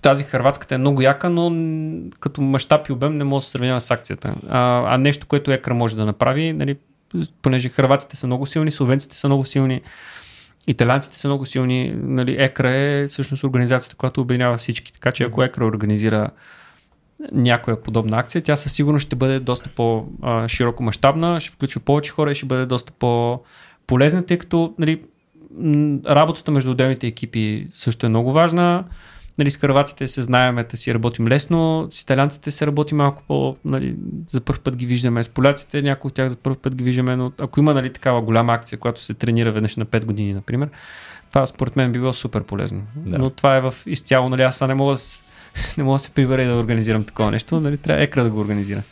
тази хърватската е много яка, но като мащаб и обем не може да се сравнява с акцията. А, а нещо, което екра може да направи, нали, понеже хърватите са много силни, словенците са много силни, италианците са много силни. Нали, ЕКРА е всъщност организацията, която обединява всички. Така че ако ЕКРА организира някоя подобна акция, тя със сигурност ще бъде доста по-широко мащабна, ще включва повече хора и ще бъде доста по-полезна, тъй като нали, работата между отделните екипи също е много важна. Нали, с хърватите се знаем, да си работим лесно, с италианците се работи малко по... Нали, за първ път ги виждаме, с поляците някои от тях за първ път ги виждаме, но ако има нали, такава голяма акция, която се тренира веднъж на 5 години, например, това според мен би било супер полезно. Да. Но това е в изцяло, нали, аз не мога да, не мога да се прибера и да организирам такова нещо, нали, трябва екра да го организира.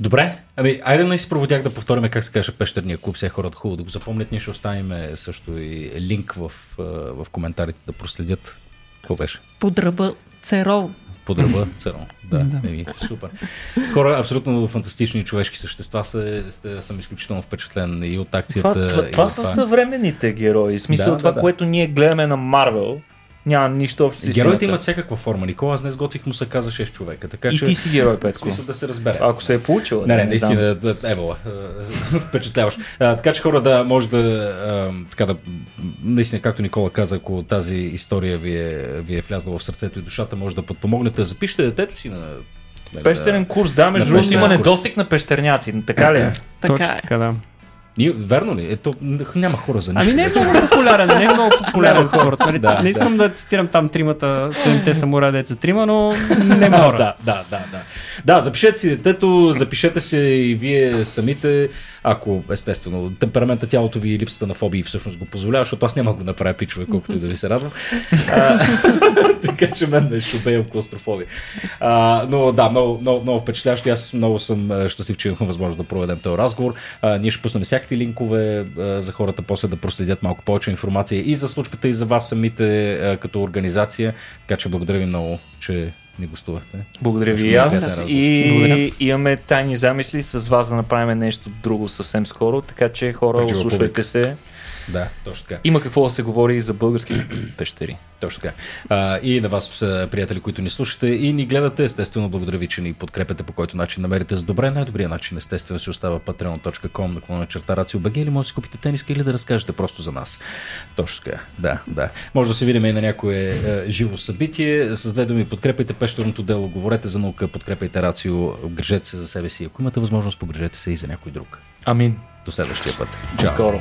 Добре, ами айде да си проводях да повторим как се каже пещерния клуб, сега хората хубаво да го запомнят. Ние ще оставим също и линк в, а, в коментарите да проследят. Какво беше? Под ръба Церол. Под ръба Церон. Да, Да. Еми, супер. Хора, абсолютно фантастични човешки същества са, сте, съм изключително впечатлен и от акцията. Това, това, и това от са съвременните герои. В смисъл да, това, да, да. което ние гледаме на Марвел, няма нищо общо с Героите истината. имат всякаква форма. Никола, аз днес готвих му се каза 6 човека. Така И че, ти си герой, Петко. смисъл да се разбере. Ако се е получил. Не, не, знам. наистина, да, евала, е, впечатляваш. А, така че хора да може да, а, така да, наистина, както Никола каза, ако тази история ви е, ви е влязла в сърцето и душата, може да подпомогнете. Запишете детето си на... нали, Пещерен курс, да, между другото има недостиг на пещерняци, така ли е? Така Точно е. така, да. Ние, верно ли? Ето, няма хора за нищо. Ами не е много популярен, не е много популярен спорт. Нали? Да, не искам да. цитирам там тримата, седемте самураи деца трима, но не Да, мора. да, да, да, да. Да, запишете си детето, запишете се и вие самите, ако естествено темперамента, тялото ви и липсата на фобии всъщност го позволява, защото аз няма го направя пичове, колкото и да ви се радвам. А, така че мен ме шубеем клаустрофобия. А, но да, много, много, много впечатляващо. Аз много съм щастлив, че имахме възможност да проведем този разговор. А, ние ще пуснем всякакви линкове а, за хората после да проследят малко повече информация и за случката, и за вас самите а, като организация. Така че благодаря ви много, че ни гостувахте. Благодаря ви и аз. И Благодаря. имаме тайни замисли с вас да направим нещо друго съвсем скоро, така че хора, Пречива ослушвайте публика. се. Да, точно така. Има какво да се говори и за български пещери. Точно така. А, и на вас, приятели, които ни слушате и ни гледате, естествено, благодаря ви, че ни подкрепяте по който начин намерите за добре. Най-добрият начин, естествено, си остава patreon.com, наклона черта RACIO.BG или може да си купите тениска или да разкажете просто за нас. Точно така. Да, да. Може да се видим и на някое е, живо събитие. С две думи, подкрепайте пещерното дело, говорете за наука, подкрепайте Рацио, грижете се за себе си. Ако имате възможност, погрежете се и за някой друг. Амин. До следващия път. Чао. скоро.